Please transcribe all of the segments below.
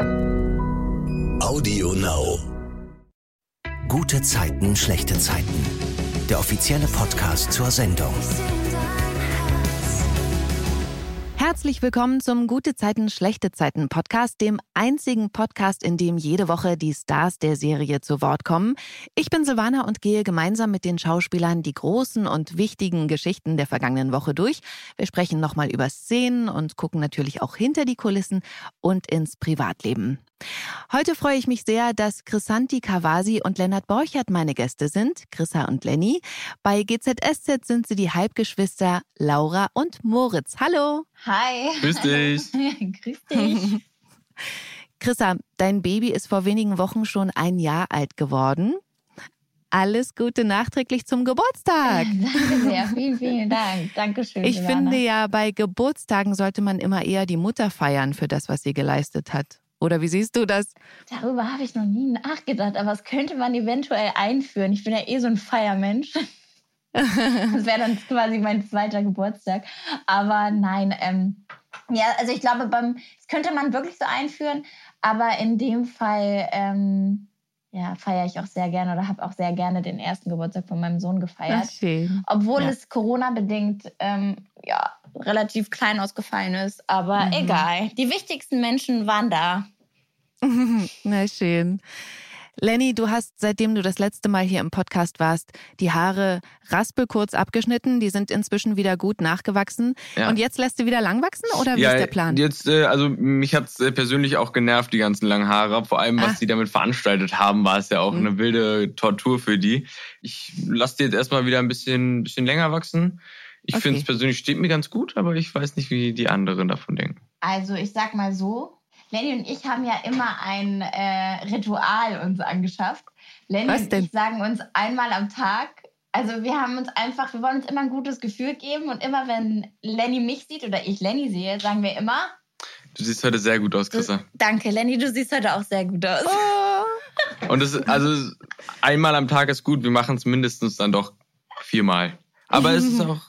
Audio Now. Gute Zeiten, schlechte Zeiten. Der offizielle Podcast zur Sendung. Herzlich willkommen zum Gute Zeiten, schlechte Zeiten Podcast, dem einzigen Podcast, in dem jede Woche die Stars der Serie zu Wort kommen. Ich bin Silvana und gehe gemeinsam mit den Schauspielern die großen und wichtigen Geschichten der vergangenen Woche durch. Wir sprechen nochmal über Szenen und gucken natürlich auch hinter die Kulissen und ins Privatleben. Heute freue ich mich sehr, dass Chrisanti Kawasi und Lennart Borchert meine Gäste sind, Chrissa und Lenny. Bei GZSZ sind sie die Halbgeschwister Laura und Moritz. Hallo. Hi. Grüß dich. Grüß dich. Chrissa, dein Baby ist vor wenigen Wochen schon ein Jahr alt geworden. Alles Gute nachträglich zum Geburtstag. Danke sehr, vielen, vielen Dank. Dankeschön. Ich Silvana. finde ja, bei Geburtstagen sollte man immer eher die Mutter feiern für das, was sie geleistet hat. Oder wie siehst du das? Darüber habe ich noch nie nachgedacht, aber was könnte man eventuell einführen? Ich bin ja eh so ein Feiermensch. Das wäre dann quasi mein zweiter Geburtstag. Aber nein, ähm, ja, also ich glaube, beim, das könnte man wirklich so einführen, aber in dem Fall ähm, ja, feiere ich auch sehr gerne oder habe auch sehr gerne den ersten Geburtstag von meinem Sohn gefeiert. schön. Obwohl Ja. es Corona-bedingt ähm, ja, relativ klein ausgefallen ist. Aber Mhm. egal. Die wichtigsten Menschen waren da. Na schön. Lenny, du hast, seitdem du das letzte Mal hier im Podcast warst, die Haare raspelkurz abgeschnitten. Die sind inzwischen wieder gut nachgewachsen. Ja. Und jetzt lässt du wieder lang wachsen oder wie ist der Plan? Jetzt, äh, also mich hat's äh, persönlich auch genervt, die ganzen langen Haare. Vor allem, was Ah. die damit veranstaltet haben, war es ja auch Mhm. eine wilde Tortur für die. Ich lasse die jetzt erstmal wieder ein bisschen, bisschen länger wachsen. Ich Okay. finde es persönlich steht mir ganz gut, aber ich weiß nicht, wie die anderen davon denken. Also ich sag mal so, Lenny und ich haben ja immer ein äh, Ritual uns angeschafft. Lenny Was und denn? ich sagen uns einmal am Tag, also wir haben uns einfach, wir wollen uns immer ein gutes Gefühl geben und immer wenn Lenny mich sieht oder ich Lenny sehe, sagen wir immer, Du siehst heute sehr gut aus, Chrissa. danke Lenny, du siehst heute auch sehr gut aus. Oh. Und es, also einmal am Tag ist gut. Wir machen es mindestens dann doch viermal. Aber es ist auch.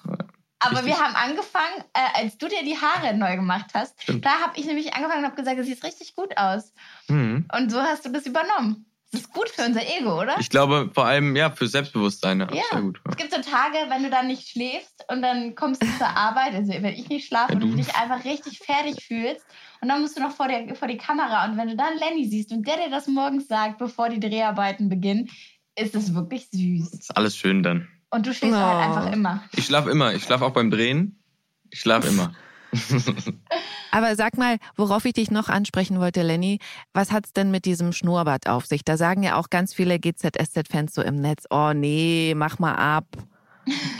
Aber wir haben angefangen, äh, als du dir die Haare neu gemacht hast, Stimmt. da habe ich nämlich angefangen und habe gesagt, es sieht richtig gut aus. Hm. Und so hast du das übernommen. Das ist gut für unser Ego, oder? Ich glaube vor allem ja für Selbstbewusstsein. Ja, Ja. sehr gut. Es gibt so Tage, wenn du dann nicht schläfst und dann kommst du zur Arbeit, also wenn ich nicht schlafe Ja, und du dich einfach richtig fertig fühlst und dann musst du noch vor, der, vor die Kamera und wenn du dann Lenny siehst und der dir das morgens sagt, bevor die Dreharbeiten beginnen, ist das wirklich süß. Ist alles schön dann. Und du schläfst Oh. halt einfach immer. Ich schlafe immer. Ich schlafe auch beim Drehen. Ich schlafe immer. Aber sag mal, worauf ich dich noch ansprechen wollte, Lenny, was hat's denn mit diesem Schnurrbart auf sich? Da sagen ja auch ganz viele GZSZ-Fans so im Netz, oh nee, mach mal ab.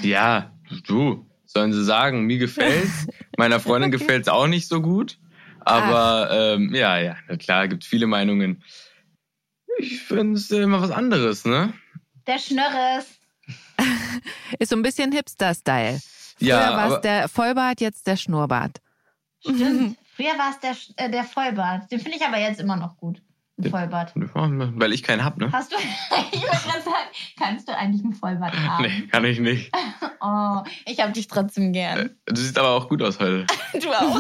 ja, du. Sollen sie sagen, mir gefällt's. Meiner Freundin gefällt's auch nicht so gut. Aber ähm, ja, ja, na klar, gibt viele Meinungen. Ich finde es immer was anderes, ne? Der Schnörres. Ist so ein bisschen Hipster-Style. Früher Ja, war es der Vollbart, jetzt der Schnurrbart. Stimmt. Früher war es der, äh, der Vollbart. Den finde ich aber jetzt immer noch gut. Ein. Vollbart. Weil ich keinen hab, ne? Hast du, ich wollte gerade sagen, kannst du eigentlich einen Vollbart haben? Nee, kann ich nicht. Oh, ich habe dich trotzdem gern. Äh, Du siehst aber auch gut aus heute. Du auch.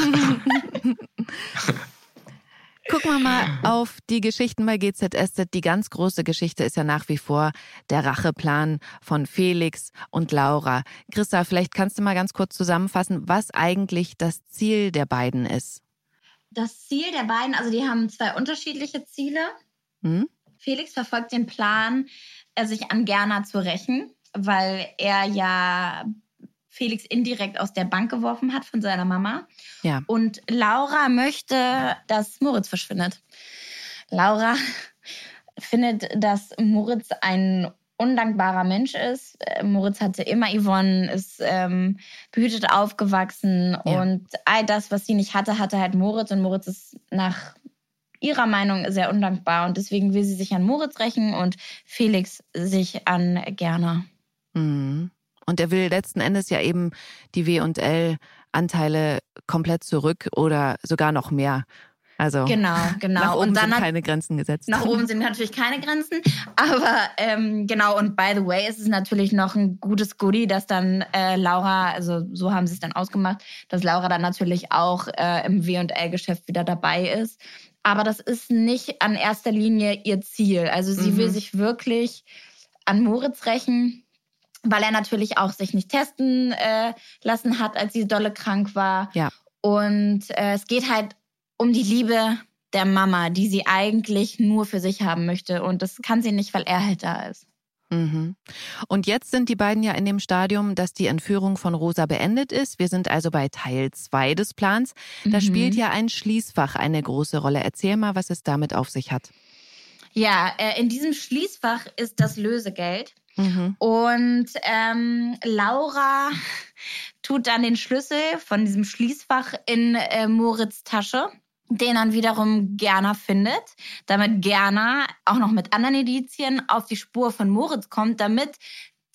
Gucken wir mal auf die Geschichten bei GZSZ. Die ganz große Geschichte ist ja nach wie vor der Racheplan von Felix und Laura. Christa, vielleicht kannst du mal ganz kurz zusammenfassen, was eigentlich das Ziel der beiden ist. Das Ziel der beiden, also die haben zwei unterschiedliche Ziele. Hm? Felix verfolgt den Plan, äh, sich an Gerner zu rächen, weil er ja Felix indirekt aus der Bank geworfen hat von seiner Mama. Ja. Und Laura möchte, dass Moritz verschwindet. Laura findet, dass Moritz ein undankbarer Mensch ist. Äh, Moritz hatte immer Yvonne, ist ähm, behütet aufgewachsen Ja. und all das, was sie nicht hatte, hatte halt Moritz und Moritz ist nach ihrer Meinung sehr undankbar und deswegen will sie sich an Moritz rächen und Felix sich an Gerner. Mhm. Und er will letzten Endes ja eben die W&L-Anteile komplett zurück oder sogar noch mehr. Also Genau, genau. nach oben und dann sind keine Grenzen gesetzt. Nach oben sind natürlich keine Grenzen, aber ähm, genau, und by the way, ist es natürlich noch ein gutes Goodie, dass dann äh, Laura, also so haben sie es dann ausgemacht, dass Laura dann natürlich auch äh, im W&L-Geschäft wieder dabei ist. aber das ist nicht an erster Linie ihr Ziel. Also sie mhm. will sich wirklich an Moritz rächen, weil er natürlich auch sich nicht testen äh, lassen hat, als sie dolle krank war. Ja. Und äh, es geht halt um die Liebe der Mama, die sie eigentlich nur für sich haben möchte. Und das kann sie nicht, weil er halt da ist. Mhm. Und jetzt sind die beiden ja in dem Stadium, dass die Entführung von Rosa beendet ist. Wir sind also bei Teil 2 des Plans. Da mhm. spielt ja ein Schließfach eine große Rolle. Erzähl mal, was es damit auf sich hat. Ja, äh, in diesem Schließfach ist das Lösegeld. Mhm. Und ähm, Laura tut dann den Schlüssel von diesem Schließfach in äh, Moritz Tasche den dann wiederum Gerner findet, damit Gerner auch noch mit anderen Indizien auf die Spur von Moritz kommt, damit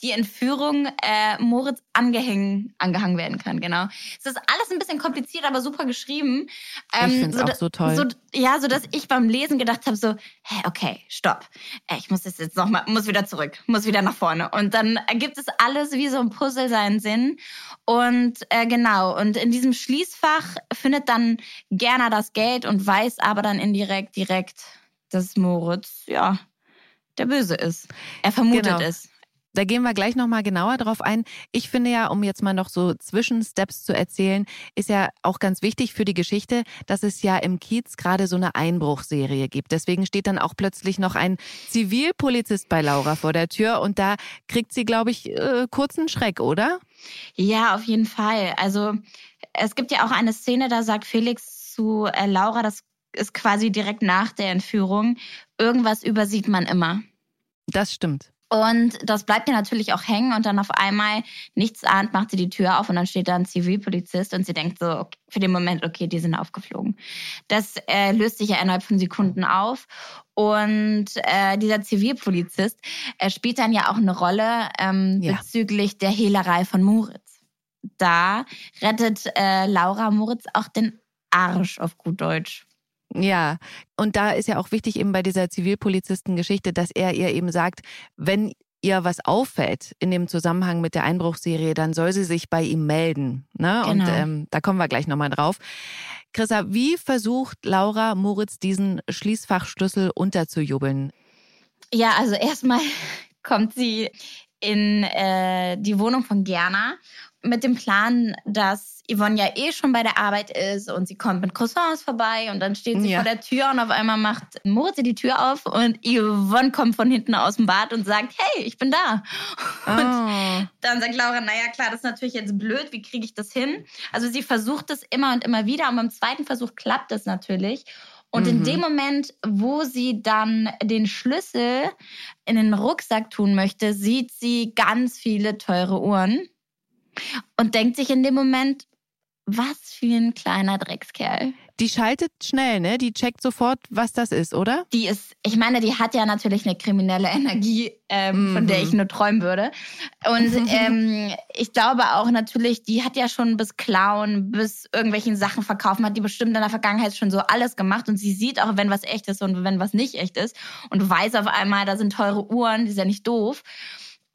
die Entführung äh, Moritz angehängen, angehangen werden kann, genau. Es ist alles ein bisschen kompliziert, aber super geschrieben. Ähm, ich finde es so, auch so toll. So, ja, so dass ich beim Lesen gedacht habe, so, hey, okay, stopp. Ich muss das jetzt nochmal, muss wieder zurück, muss wieder nach vorne. Und dann ergibt es alles wie so ein Puzzle seinen Sinn. Und äh, genau, und in diesem Schließfach findet dann Gerner das Geld und weiß aber dann indirekt direkt, dass Moritz, ja, der Böse ist. Er vermutet genau. es. Da gehen wir gleich nochmal genauer drauf ein. Ich finde ja, um jetzt mal noch so Zwischensteps zu erzählen, ist ja auch ganz wichtig für die Geschichte, dass es ja im Kiez gerade so eine Einbruchserie gibt. Deswegen steht dann auch plötzlich noch ein Zivilpolizist bei Laura vor der Tür und da kriegt sie, glaube ich, äh, kurzen Schreck, oder? Ja, auf jeden Fall. Also es gibt ja auch eine Szene, da sagt Felix zu äh, Laura, das ist quasi direkt nach der Entführung, irgendwas übersieht man immer. Das stimmt. Und das bleibt ihr natürlich auch hängen und dann auf einmal nichts ahnt, macht sie die Tür auf und dann steht da ein Zivilpolizist und sie denkt so okay, für den Moment, okay, die sind aufgeflogen. Das äh, löst sich ja innerhalb von Sekunden auf und äh, dieser Zivilpolizist äh, spielt dann ja auch eine Rolle ähm, ja. bezüglich der Hehlerei von Moritz. Da rettet äh, Laura Moritz auch den Arsch auf gut Deutsch. Ja, und da ist ja auch wichtig eben bei dieser Zivilpolizistengeschichte, dass er ihr eben sagt, wenn ihr was auffällt in dem Zusammenhang mit der Einbruchserie, dann soll sie sich bei ihm melden. Ne? Genau. Und ähm, da kommen wir gleich nochmal drauf. Chrissa, wie versucht Laura Moritz diesen Schließfachschlüssel unterzujubeln? Ja, also erstmal kommt sie in äh, die Wohnung von Gerner mit dem Plan, dass Yvonne ja eh schon bei der Arbeit ist und sie kommt mit Croissants vorbei und dann steht sie ja. vor der Tür und auf einmal macht Moritz die Tür auf und Yvonne kommt von hinten aus dem Bad und sagt, hey, ich bin da. Oh. Und dann sagt Laura, naja klar, das ist natürlich jetzt blöd, wie kriege ich das hin? Also sie versucht es immer und immer wieder und beim zweiten Versuch klappt es natürlich. Und mhm. in dem Moment, wo sie dann den Schlüssel in den Rucksack tun möchte, sieht sie ganz viele teure Uhren und denkt sich in dem Moment, was für ein kleiner Dreckskerl. Die schaltet schnell, ne? Die checkt sofort, was das ist, oder? Die ist, ich meine, die hat ja natürlich eine kriminelle Energie, ähm, mhm. von der ich nur träumen würde. Und ähm, ich glaube auch natürlich, die hat ja schon bis Klauen, bis irgendwelchen Sachen verkaufen, hat die bestimmt in der Vergangenheit schon so alles gemacht. Und sie sieht auch, wenn was echt ist und wenn was nicht echt ist. Und weiß auf einmal, da sind teure Uhren, die ist ja nicht doof.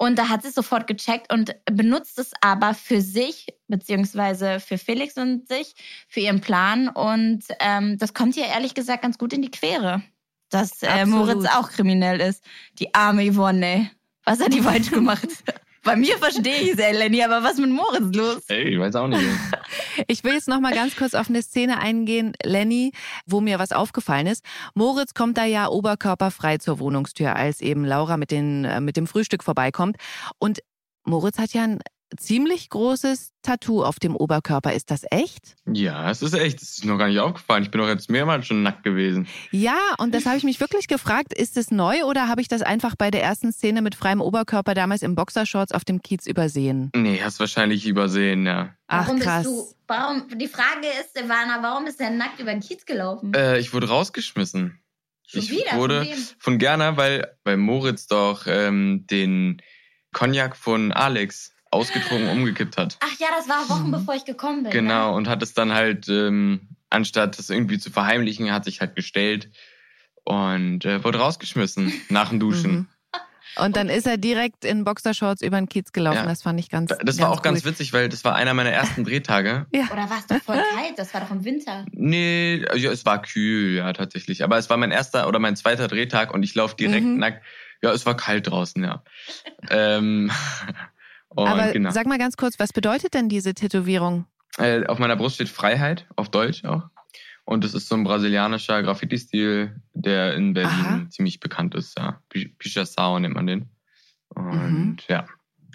Und da hat sie sofort gecheckt und benutzt es aber für sich, beziehungsweise für Felix und sich, für ihren Plan. Und ähm, das kommt ihr ehrlich gesagt ganz gut in die Quere, dass äh, Moritz auch kriminell ist. Die arme Yvonne. Was hat die falsch gemacht? Bei mir verstehe ich es, Lenny, aber was mit Moritz los? Ey, ich weiß auch nicht. ich will jetzt noch mal ganz kurz auf eine Szene eingehen, Lenny, wo mir was aufgefallen ist. Moritz kommt da ja oberkörperfrei zur Wohnungstür, als eben Laura mit, den, äh, mit dem Frühstück vorbeikommt. Und Moritz hat ja ein ziemlich großes Tattoo auf dem Oberkörper. Ist das echt? Ja, es ist echt. Das ist noch gar nicht aufgefallen. Ich bin doch jetzt mehrmals schon nackt gewesen. Ja, und das habe ich mich wirklich gefragt. Ist es neu oder habe ich das einfach bei der ersten Szene mit freiem Oberkörper damals im Boxershorts auf dem Kiez übersehen? Nee, hast wahrscheinlich übersehen, ja. Ach, warum krass. Bist du, warum, die Frage ist, Silvana, warum ist der nackt über den Kiez gelaufen? Äh, ich wurde rausgeschmissen. Schon ich wieder? wurde von, von Gerner, weil, weil Moritz doch ähm, den Cognac von Alex ausgetrunken umgekippt hat. Ach ja, das war Wochen mhm. bevor ich gekommen bin. Genau, ne? und hat es dann halt, ähm, anstatt das irgendwie zu verheimlichen, hat sich halt gestellt und äh, wurde rausgeschmissen nach dem Duschen. Mhm. Und dann ist er direkt in Boxershorts über den Kiez gelaufen. Ja. Das fand ich ganz Das war auch cool. ganz witzig, weil das war einer meiner ersten Drehtage. ja. Oder war es doch voll kalt? Das war doch im Winter. Nee, ja, es war kühl, ja, tatsächlich. Aber es war mein erster oder mein zweiter Drehtag und ich laufe direkt mhm. nackt. Ja, es war kalt draußen, ja. ähm, Aber genau. sag mal ganz kurz, was bedeutet denn diese Tätowierung? Äh, auf meiner Brust steht Freiheit, auf Deutsch auch. Und das ist so ein brasilianischer Graffiti-Stil, der in Berlin Aha. ziemlich bekannt ist. Ja. Pichação nennt man den. Und mhm. ja,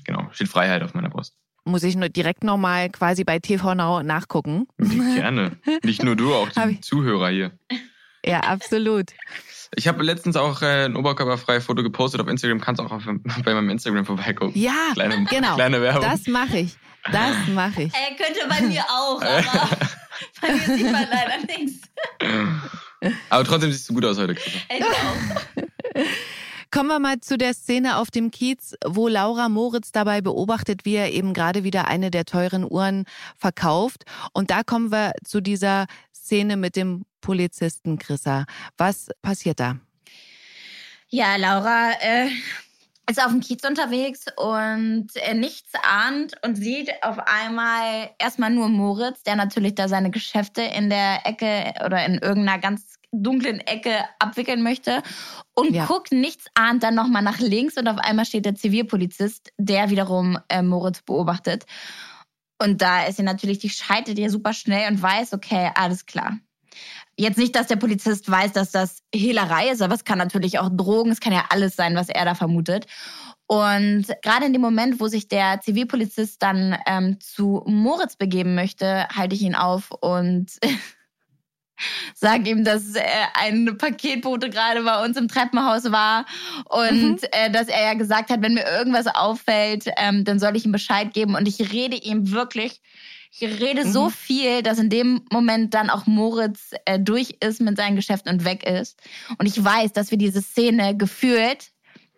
genau, steht Freiheit auf meiner Brust. Muss ich nur direkt nochmal quasi bei TV Now nachgucken? Gerne. Nicht nur du, auch die Zuhörer hier. Ja, absolut. Ich habe letztens auch äh, ein oberkörperfreies Foto gepostet auf Instagram. Kannst auch auf, bei meinem Instagram vorbeigucken. Ja, kleine, genau. Kleine Werbung. Das mache ich. Das mache ich. Äh, könnte bei mir auch, aber bei mir sieht man leider nichts. Aber trotzdem siehst du gut aus heute, Christa. Ich auch. Kommen wir mal zu der Szene auf dem Kiez, wo Laura Moritz dabei beobachtet, wie er eben gerade wieder eine der teuren Uhren verkauft. Und da kommen wir zu dieser Szene mit dem Polizisten Chrissa. Was passiert da? Ja, Laura äh, ist auf dem Kiez unterwegs und äh, nichts ahnt und sieht auf einmal erstmal nur Moritz, der natürlich da seine Geschäfte in der Ecke oder in irgendeiner ganz dunklen Ecke abwickeln möchte und ja. guckt nichts ahnt dann nochmal nach links und auf einmal steht der Zivilpolizist, der wiederum äh, Moritz beobachtet. Und da ist sie natürlich, die scheitet ihr super schnell und weiß, okay, alles klar. Jetzt nicht, dass der Polizist weiß, dass das Hehlerei ist, aber es kann natürlich auch Drogen, es kann ja alles sein, was er da vermutet. Und gerade in dem Moment, wo sich der Zivilpolizist dann ähm, zu Moritz begeben möchte, halte ich ihn auf und sage ihm, dass äh, ein Paketbote gerade bei uns im Treppenhaus war und mhm. äh, dass er ja gesagt hat, wenn mir irgendwas auffällt, ähm, dann soll ich ihm Bescheid geben. Und ich rede ihm wirklich ich rede mhm. so viel, dass in dem Moment dann auch Moritz äh, durch ist mit seinen Geschäften und weg ist. Und ich weiß, dass wir diese Szene gefühlt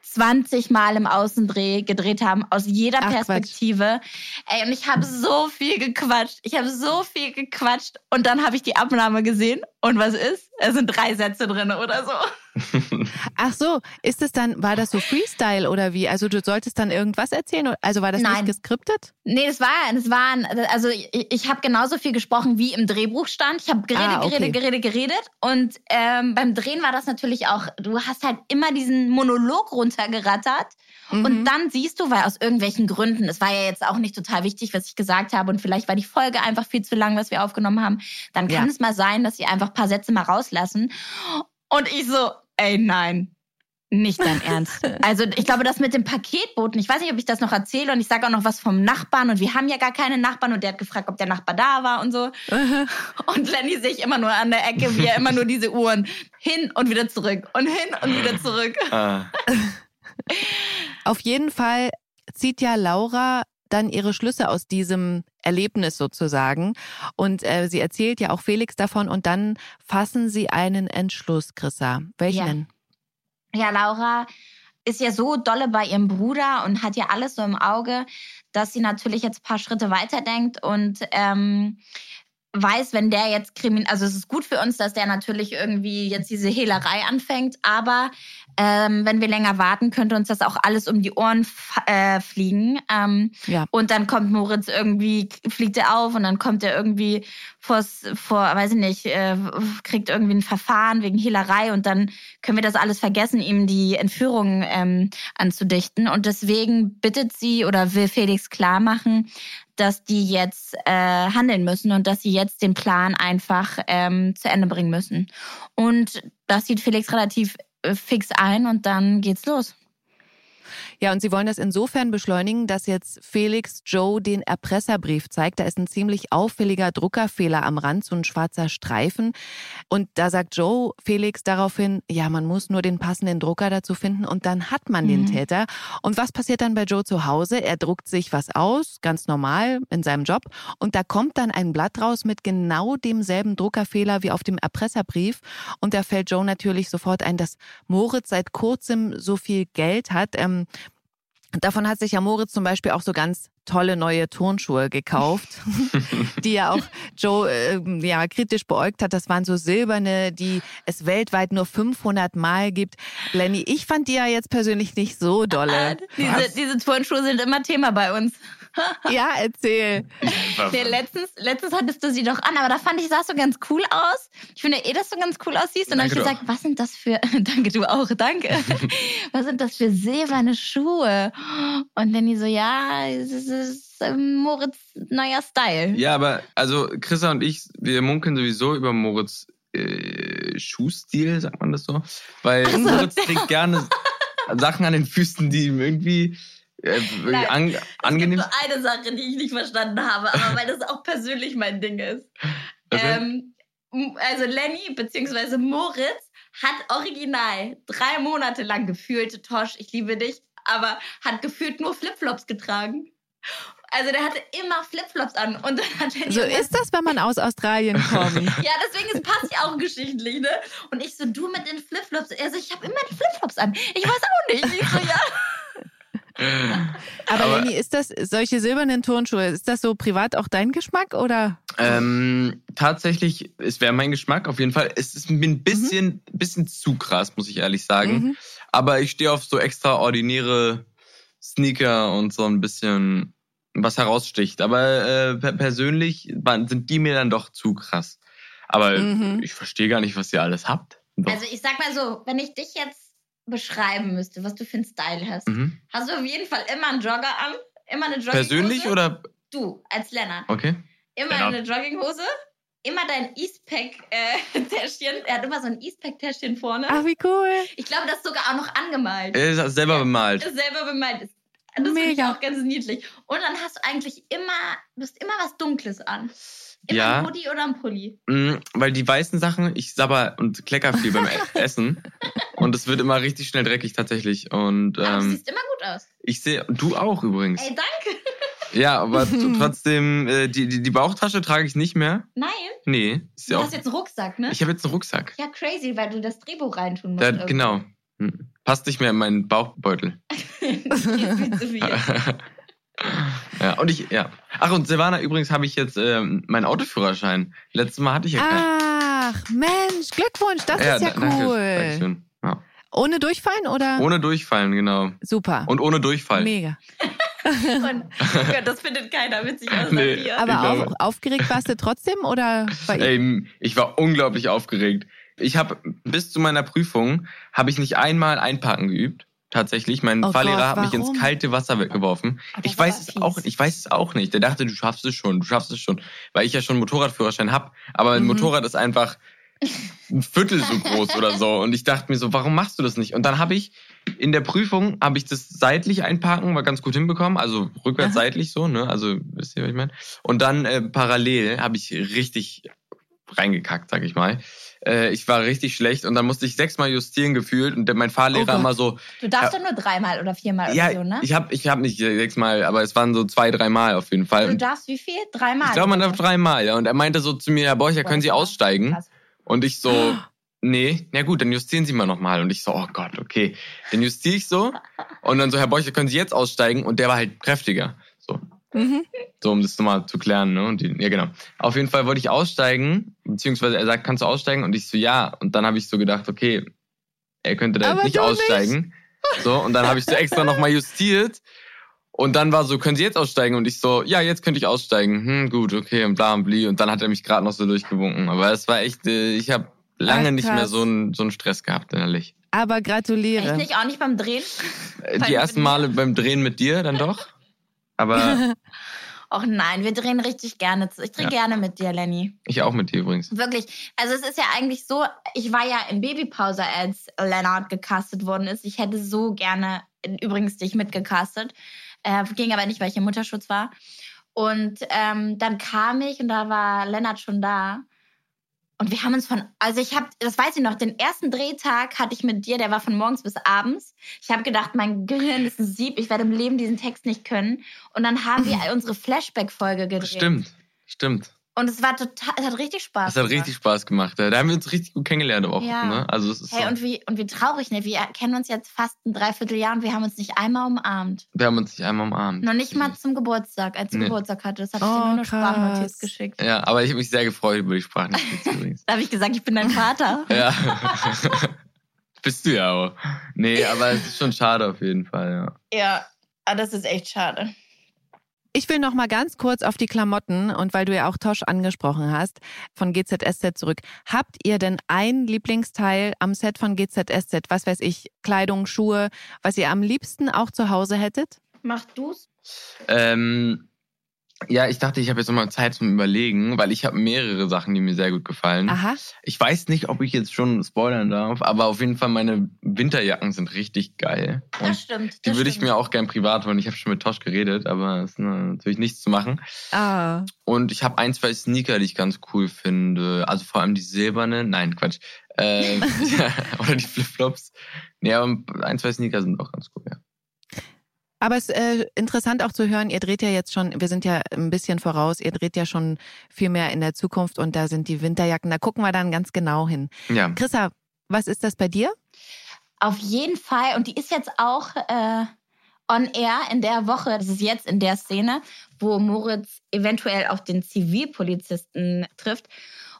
20 Mal im Außendreh gedreht haben, aus jeder Ach, Perspektive. Quatsch. Ey, und ich habe so viel gequatscht. Ich habe so viel gequatscht. Und dann habe ich die Abnahme gesehen. Und was ist? Es sind drei Sätze drin oder so. Ach so, ist es dann, war das so Freestyle oder wie? Also du solltest dann irgendwas erzählen? Also war das Nein. nicht geskriptet? Nee, das war, das war, also ich, ich habe genauso viel gesprochen, wie im Drehbuch stand. Ich habe geredet, ah, okay. geredet, geredet, geredet. Und ähm, beim Drehen war das natürlich auch, du hast halt immer diesen Monolog runtergerattert. Mhm. Und dann siehst du, weil aus irgendwelchen Gründen, es war ja jetzt auch nicht total wichtig, was ich gesagt habe, und vielleicht war die Folge einfach viel zu lang, was wir aufgenommen haben, dann kann ja. es mal sein, dass sie einfach ein paar Sätze mal rauslassen. Und ich so, ey, nein. Nicht dein Ernst. Also ich glaube, das mit dem Paketboten, ich weiß nicht, ob ich das noch erzähle und ich sage auch noch was vom Nachbarn und wir haben ja gar keine Nachbarn und der hat gefragt, ob der Nachbar da war und so. Und Lenny sich immer nur an der Ecke, wie er immer nur diese Uhren hin und wieder zurück und hin und wieder zurück. Ah. Auf jeden Fall zieht ja Laura dann ihre Schlüsse aus diesem Erlebnis sozusagen. Und äh, sie erzählt ja auch Felix davon und dann fassen sie einen Entschluss, Chrissa. Welchen? Ja. ja, Laura ist ja so dolle bei ihrem Bruder und hat ja alles so im Auge, dass sie natürlich jetzt ein paar Schritte weiterdenkt und ähm, weiß, wenn der jetzt kriminell, also es ist gut für uns, dass der natürlich irgendwie jetzt diese Hehlerei anfängt, aber ähm, wenn wir länger warten, könnte uns das auch alles um die Ohren äh, fliegen. Ähm, ja. Und dann kommt Moritz irgendwie, fliegt er auf und dann kommt er irgendwie vor, weiß ich nicht, äh, kriegt irgendwie ein Verfahren wegen Hehlerei und dann können wir das alles vergessen, ihm die Entführung ähm, anzudichten. Und deswegen bittet sie oder will Felix klar machen, dass die jetzt äh, handeln müssen und dass sie jetzt den Plan einfach ähm, zu Ende bringen müssen. Und das sieht Felix relativ äh, fix ein und dann geht's los. Ja, und sie wollen das insofern beschleunigen, dass jetzt Felix Joe den Erpresserbrief zeigt. Da ist ein ziemlich auffälliger Druckerfehler am Rand, so ein schwarzer Streifen. Und da sagt Joe Felix daraufhin, ja, man muss nur den passenden Drucker dazu finden und dann hat man mhm. den Täter. Und was passiert dann bei Joe zu Hause? Er druckt sich was aus, ganz normal in seinem Job. Und da kommt dann ein Blatt raus mit genau demselben Druckerfehler wie auf dem Erpresserbrief. Und da fällt Joe natürlich sofort ein, dass Moritz seit kurzem so viel Geld hat. Ähm, Davon hat sich ja Moritz zum Beispiel auch so ganz tolle neue Turnschuhe gekauft, die ja auch Joe äh, ja kritisch beäugt hat. Das waren so silberne, die es weltweit nur 500 Mal gibt. Lenny, ich fand die ja jetzt persönlich nicht so dolle. diese, diese Turnschuhe sind immer Thema bei uns. Ja, erzähl. Nee, letztens, letztens hattest du sie doch an, aber da fand ich, sahst du ganz cool aus. Ich finde eh, dass du ganz cool aussiehst. Und dann habe ich gesagt, was sind das für, danke du auch, danke. was sind das für silberne Schuhe? Und Lenny so, ja, es ist ähm, Moritz neuer Style. Ja, aber also Chrissa und ich, wir munkeln sowieso über Moritz äh, Schuhstil, sagt man das so? Weil so. Moritz trägt gerne Sachen an den Füßen, die ihm irgendwie äh, an, angenehm. Es gibt nur eine Sache, die ich nicht verstanden habe, aber weil das auch persönlich mein Ding ist. Ähm, also Lenny bzw. Moritz hat original drei Monate lang gefühlt, Tosch, ich liebe dich, aber hat gefühlt nur Flipflops getragen. Also der hatte immer Flipflops an. Und dann hat er so ist das, wenn man aus Australien kommt. ja, deswegen ist passt ja auch geschichtlich, ne? Und ich so, du mit den Flipflops. Er so, ich habe immer die Flipflops an. Ich weiß auch nicht. Ich so, ja. Aber, Aber Lenny, ist das solche silbernen Turnschuhe, ist das so privat auch dein Geschmack oder? Ähm, tatsächlich, es wäre mein Geschmack auf jeden Fall. Es ist mir ein bisschen, mhm. bisschen zu krass, muss ich ehrlich sagen. Mhm. Aber ich stehe auf so extraordinäre Sneaker und so ein bisschen was heraussticht. Aber äh, persönlich sind die mir dann doch zu krass. Aber mhm. ich verstehe gar nicht, was ihr alles habt. Doch. Also ich sag mal so, wenn ich dich jetzt beschreiben müsste, was du für einen Style hast, mhm. hast du auf jeden Fall immer einen Jogger an, immer eine Jogginghose. Persönlich oder? Du, als Lennart. Okay. Immer genau. eine Jogginghose, immer dein Eastpack-Täschchen. Äh, er hat immer so ein Eastpack-Täschchen vorne. Ach, wie cool. Ich glaube, das ist sogar auch noch angemalt. Er ist selber bemalt. Ist selber bemalt. Das finde ich auch ganz niedlich. Und dann hast du eigentlich immer, du hast immer was Dunkles an. Immer ja. ein Hoodie oder ein Pulli? Mm, weil die weißen Sachen, ich sabber und klecker viel beim Essen. Und es wird immer richtig schnell dreckig tatsächlich. Und, ähm, aber du siehst immer gut aus. Ich sehe, du auch übrigens. Ey, danke. Ja, aber trotzdem, äh, die, die, die Bauchtasche trage ich nicht mehr. Nein? Nee. Ist du ja hast auch, jetzt einen Rucksack, ne? Ich habe jetzt einen Rucksack. Ja, crazy, weil du das Drehbuch reintun musst. Da, genau. Hm. Passt nicht mehr in meinen Bauchbeutel. das ist viel zu viel. Ja, und ich, ja. Ach, und Silvana, übrigens habe ich jetzt ähm, meinen Autoführerschein. Letztes Mal hatte ich ja keinen. Ach, Mensch, Glückwunsch, das ja, ist ja cool. Danke, Ja. Ohne Durchfallen oder? Ohne Durchfallen, genau. Super. Und ohne Durchfall. Mega. und, oh das findet keiner witzig aus nee, Aber auf, aufgeregt warst du trotzdem oder? Ey, ich war unglaublich aufgeregt. Ich habe bis zu meiner Prüfung habe ich nicht einmal einparken geübt tatsächlich. Mein oh Fahrlehrer Gott, hat mich ins kalte Wasser weggeworfen. Ich weiß es fies. auch, ich weiß es auch nicht. Der dachte, du schaffst es schon, du schaffst es schon, weil ich ja schon einen Motorradführerschein habe. Aber ein mhm. Motorrad ist einfach ein Viertel so groß oder so. Und ich dachte mir so, warum machst du das nicht? Und dann habe ich in der Prüfung habe ich das seitlich einparken, war ganz gut hinbekommen, also rückwärts Aha. seitlich so, ne? Also wisst ihr, was ich meine? Und dann äh, parallel habe ich richtig reingekackt, sag ich mal. Äh, ich war richtig schlecht und dann musste ich sechsmal justieren gefühlt und mein Fahrlehrer oh immer so. Du darfst doch nur dreimal oder viermal ja, so, ne? Ich habe ich hab nicht sechsmal, aber es waren so zwei, dreimal auf jeden Fall. Du darfst wie viel? Dreimal? Ich glaube, man darf dreimal, ja. Und er meinte so zu mir, Herr Borcher, können Sie aussteigen? Krass. Und ich so, nee, na gut, dann justieren Sie mal nochmal. Und ich so, oh Gott, okay. Dann justiere ich so. Und dann so, Herr Borcher, können Sie jetzt aussteigen? Und der war halt kräftiger. So. Mhm. So, um das nochmal zu klären. Ne? Und die, ja, genau. Auf jeden Fall wollte ich aussteigen, beziehungsweise er sagt, kannst du aussteigen? Und ich so, ja. Und dann habe ich so gedacht, okay, er könnte da jetzt nicht aussteigen. Nicht. So, und dann habe ich so extra nochmal justiert. Und dann war so, können Sie jetzt aussteigen? Und ich so, ja, jetzt könnte ich aussteigen. Hm, gut, okay, und bla und bli. Und dann hat er mich gerade noch so durchgewunken. Aber es war echt, äh, ich habe lange Ach, nicht mehr so einen so einen Stress gehabt innerlich. Aber gratuliere. Echt nicht, auch nicht beim Drehen? Die ersten Male beim Drehen mit dir dann doch. Aber. Och nein, wir drehen richtig gerne. Ich drehe ja. gerne mit dir, Lenny. Ich auch mit dir übrigens. Wirklich. Also es ist ja eigentlich so, ich war ja in Babypause, als Lennart gecastet worden ist. Ich hätte so gerne übrigens dich mitgecastet. Äh, ging aber nicht, weil ich im Mutterschutz war. Und ähm, dann kam ich und da war Lennart schon da. Und wir haben uns von, also ich habe, das weiß ich noch, den ersten Drehtag hatte ich mit dir, der war von morgens bis abends. Ich habe gedacht, mein Gehirn ist ein Sieb, ich werde im Leben diesen Text nicht können. Und dann haben wir unsere Flashback-Folge gedreht. Stimmt, stimmt. Und es war total, es hat richtig Spaß Es hat richtig Spaß gemacht. Da haben wir uns richtig gut kennengelernt auch. Ja. Ne? Also es ist Hey, so, und wie, und wie traurig, ne? Wir kennen uns jetzt fast ein Dreivierteljahr und wir haben uns nicht einmal umarmt. wir haben uns nicht einmal umarmt. Noch nicht mal zum Geburtstag, als du Nee. Geburtstag hatte. Das hatte ich Oh, dir nur eine. Sprachnotiz geschickt. Ja, aber ich habe mich sehr gefreut über die Sprachnotiz übrigens. Da habe ich gesagt, ich bin dein Vater. Ja. Bist du ja auch. Nee, aber es ist schon schade auf jeden Fall, ja. Ja, aber das ist echt schade. Ich will noch mal ganz kurz auf die Klamotten und weil du ja auch Tosch angesprochen hast, von GZSZ zurück. Habt ihr denn ein Lieblingsteil am Set von GZSZ? Was weiß ich, Kleidung, Schuhe, was ihr am liebsten auch zu Hause hättet? Mach du's? Ähm, ja, ich dachte, ich habe jetzt nochmal Zeit zum Überlegen, weil ich habe mehrere Sachen, die mir sehr gut gefallen. Aha. Ich weiß nicht, ob ich jetzt schon spoilern darf, aber auf jeden Fall meine Winterjacken sind richtig geil. Und Das stimmt. die das würde ich mir auch gern privat holen. Ich habe schon mit Tosch geredet, aber es ist natürlich nichts zu machen. Ah. Und ich habe ein, zwei Sneaker, die ich ganz cool finde. Also vor allem die silbernen. Nein, Quatsch. Äh, ja, oder die Flipflops. Nee, aber ein, zwei Sneaker sind auch ganz cool, ja. Aber es ist äh, interessant auch zu hören, ihr dreht ja jetzt schon, wir sind ja ein bisschen voraus, ihr dreht ja schon viel mehr in der Zukunft und da sind die Winterjacken, da gucken wir dann ganz genau hin. Ja. Chrissa, was ist das bei dir? Auf jeden Fall. Und die ist jetzt auch äh, on air in der Woche. Das ist jetzt in der Szene, wo Moritz eventuell auf den Zivilpolizisten trifft.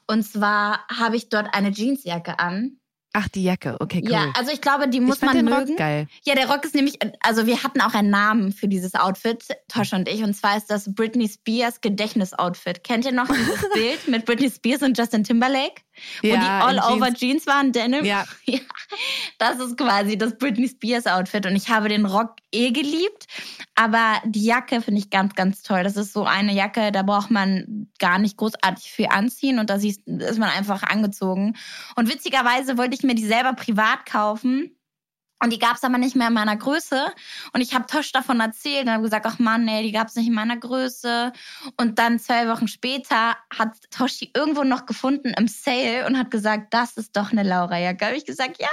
Und zwar habe ich dort eine Jeansjacke an. Ach, die Jacke, okay, cool. Ja, also ich glaube, die muss ich fand man den mögen. Rock geil. Ja, der Rock ist nämlich, also wir hatten auch einen Namen für dieses Outfit, Tosh und ich, und zwar ist das Britney Spears Gedächtnisoutfit. Kennt ihr noch dieses Bild mit Britney Spears und Justin Timberlake? Wo Ja, die in All-Over Jeans. Jeans waren, Denim? Ja. ja. Das ist quasi das Britney Spears Outfit und ich habe den Rock eh geliebt, aber die Jacke finde ich ganz, ganz toll. Das ist so eine Jacke, da braucht man gar nicht großartig viel anziehen und da ist man einfach angezogen. Und witzigerweise wollte ich mir die selber privat kaufen. Und die gab's aber nicht mehr in meiner Größe. Und ich habe Tosh davon erzählt und habe gesagt, ach Mann, nee, die gab's nicht in meiner Größe. Und dann zwei Wochen später hat Tosh die irgendwo noch gefunden im Sale und hat gesagt, das ist doch eine Laura-Jacke. Habe ich gesagt, ja,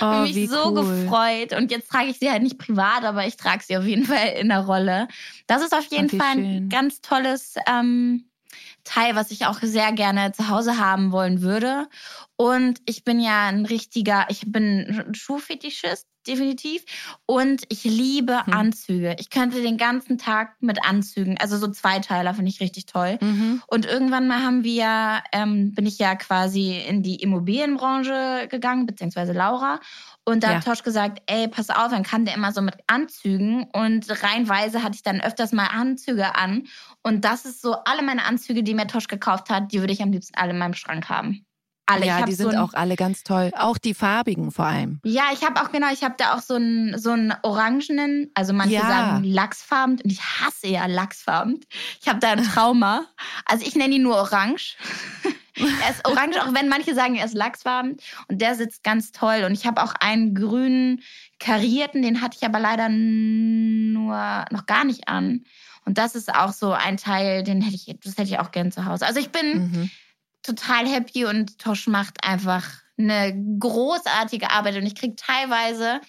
Oh, habe mich so cool. gefreut. Und jetzt trage ich sie halt nicht privat, aber ich trage sie auf jeden Fall in der Rolle. Das ist auf jeden Fall ein schön. ganz tolles ähm, Teil, was ich auch sehr gerne zu Hause haben wollen würde. Und ich bin ja ein richtiger, ich bin ein Schuhfetischist, definitiv. Und ich liebe Hm. Anzüge. Ich könnte den ganzen Tag mit Anzügen, also so Zweiteiler finde ich richtig toll. Mhm. Und irgendwann mal haben wir, ähm, bin ich ja quasi in die Immobilienbranche gegangen, beziehungsweise Laura. Und da Ja. hat Tosch gesagt, ey, pass auf, dann kam der immer so mit Anzügen und reinweise hatte ich dann öfters mal Anzüge an. Und das ist so, alle meine Anzüge, die mir Tosch gekauft hat, die würde ich am liebsten alle in meinem Schrank haben. Alle. Ja, die so sind ein, auch alle ganz toll. Auch die farbigen vor allem. Ja, ich habe auch, genau, ich habe da auch so einen, so einen orangenen, also manche Ja. sagen Lachsfarben und ich hasse ja Lachsfarben. Ich habe da ein Trauma. Also ich nenne ihn nur orange. er ist orange, auch wenn manche sagen, er ist lachsfarben. Und der sitzt ganz toll. Und ich habe auch einen grünen karierten, den hatte ich aber leider nur noch gar nicht an. Und das ist auch so ein Teil, den hätte ich, das hätte ich auch gern zu Hause. Also ich bin Mhm. total happy und Tosh macht einfach eine großartige Arbeit. Und ich kriege teilweise,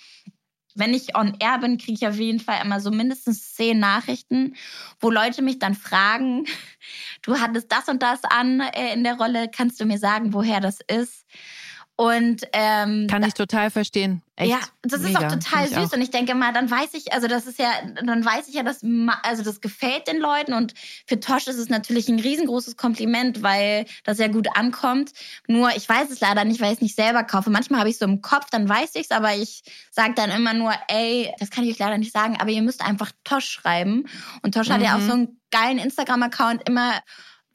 wenn ich on air bin, kriege ich auf jeden Fall immer so mindestens zehn Nachrichten, wo Leute mich dann fragen, du hattest das und das an äh, in der Rolle, kannst du mir sagen, woher das ist? Und ähm, Kann ich total verstehen. Echt ja, das ist mega. auch total süß auch. und ich denke mal, dann weiß ich, also das ist ja, dann weiß ich ja, dass also das gefällt den Leuten und für Tosh ist es natürlich ein riesengroßes Kompliment, weil das ja gut ankommt. Nur ich weiß es leider nicht, weil ich es nicht selber kaufe. Manchmal habe ich so im Kopf, dann weiß ich es, aber ich sage dann immer nur, ey, das kann ich euch leider nicht sagen, aber ihr müsst einfach Tosh schreiben. Und Tosh hat ja auch Mhm. so einen geilen Instagram-Account immer.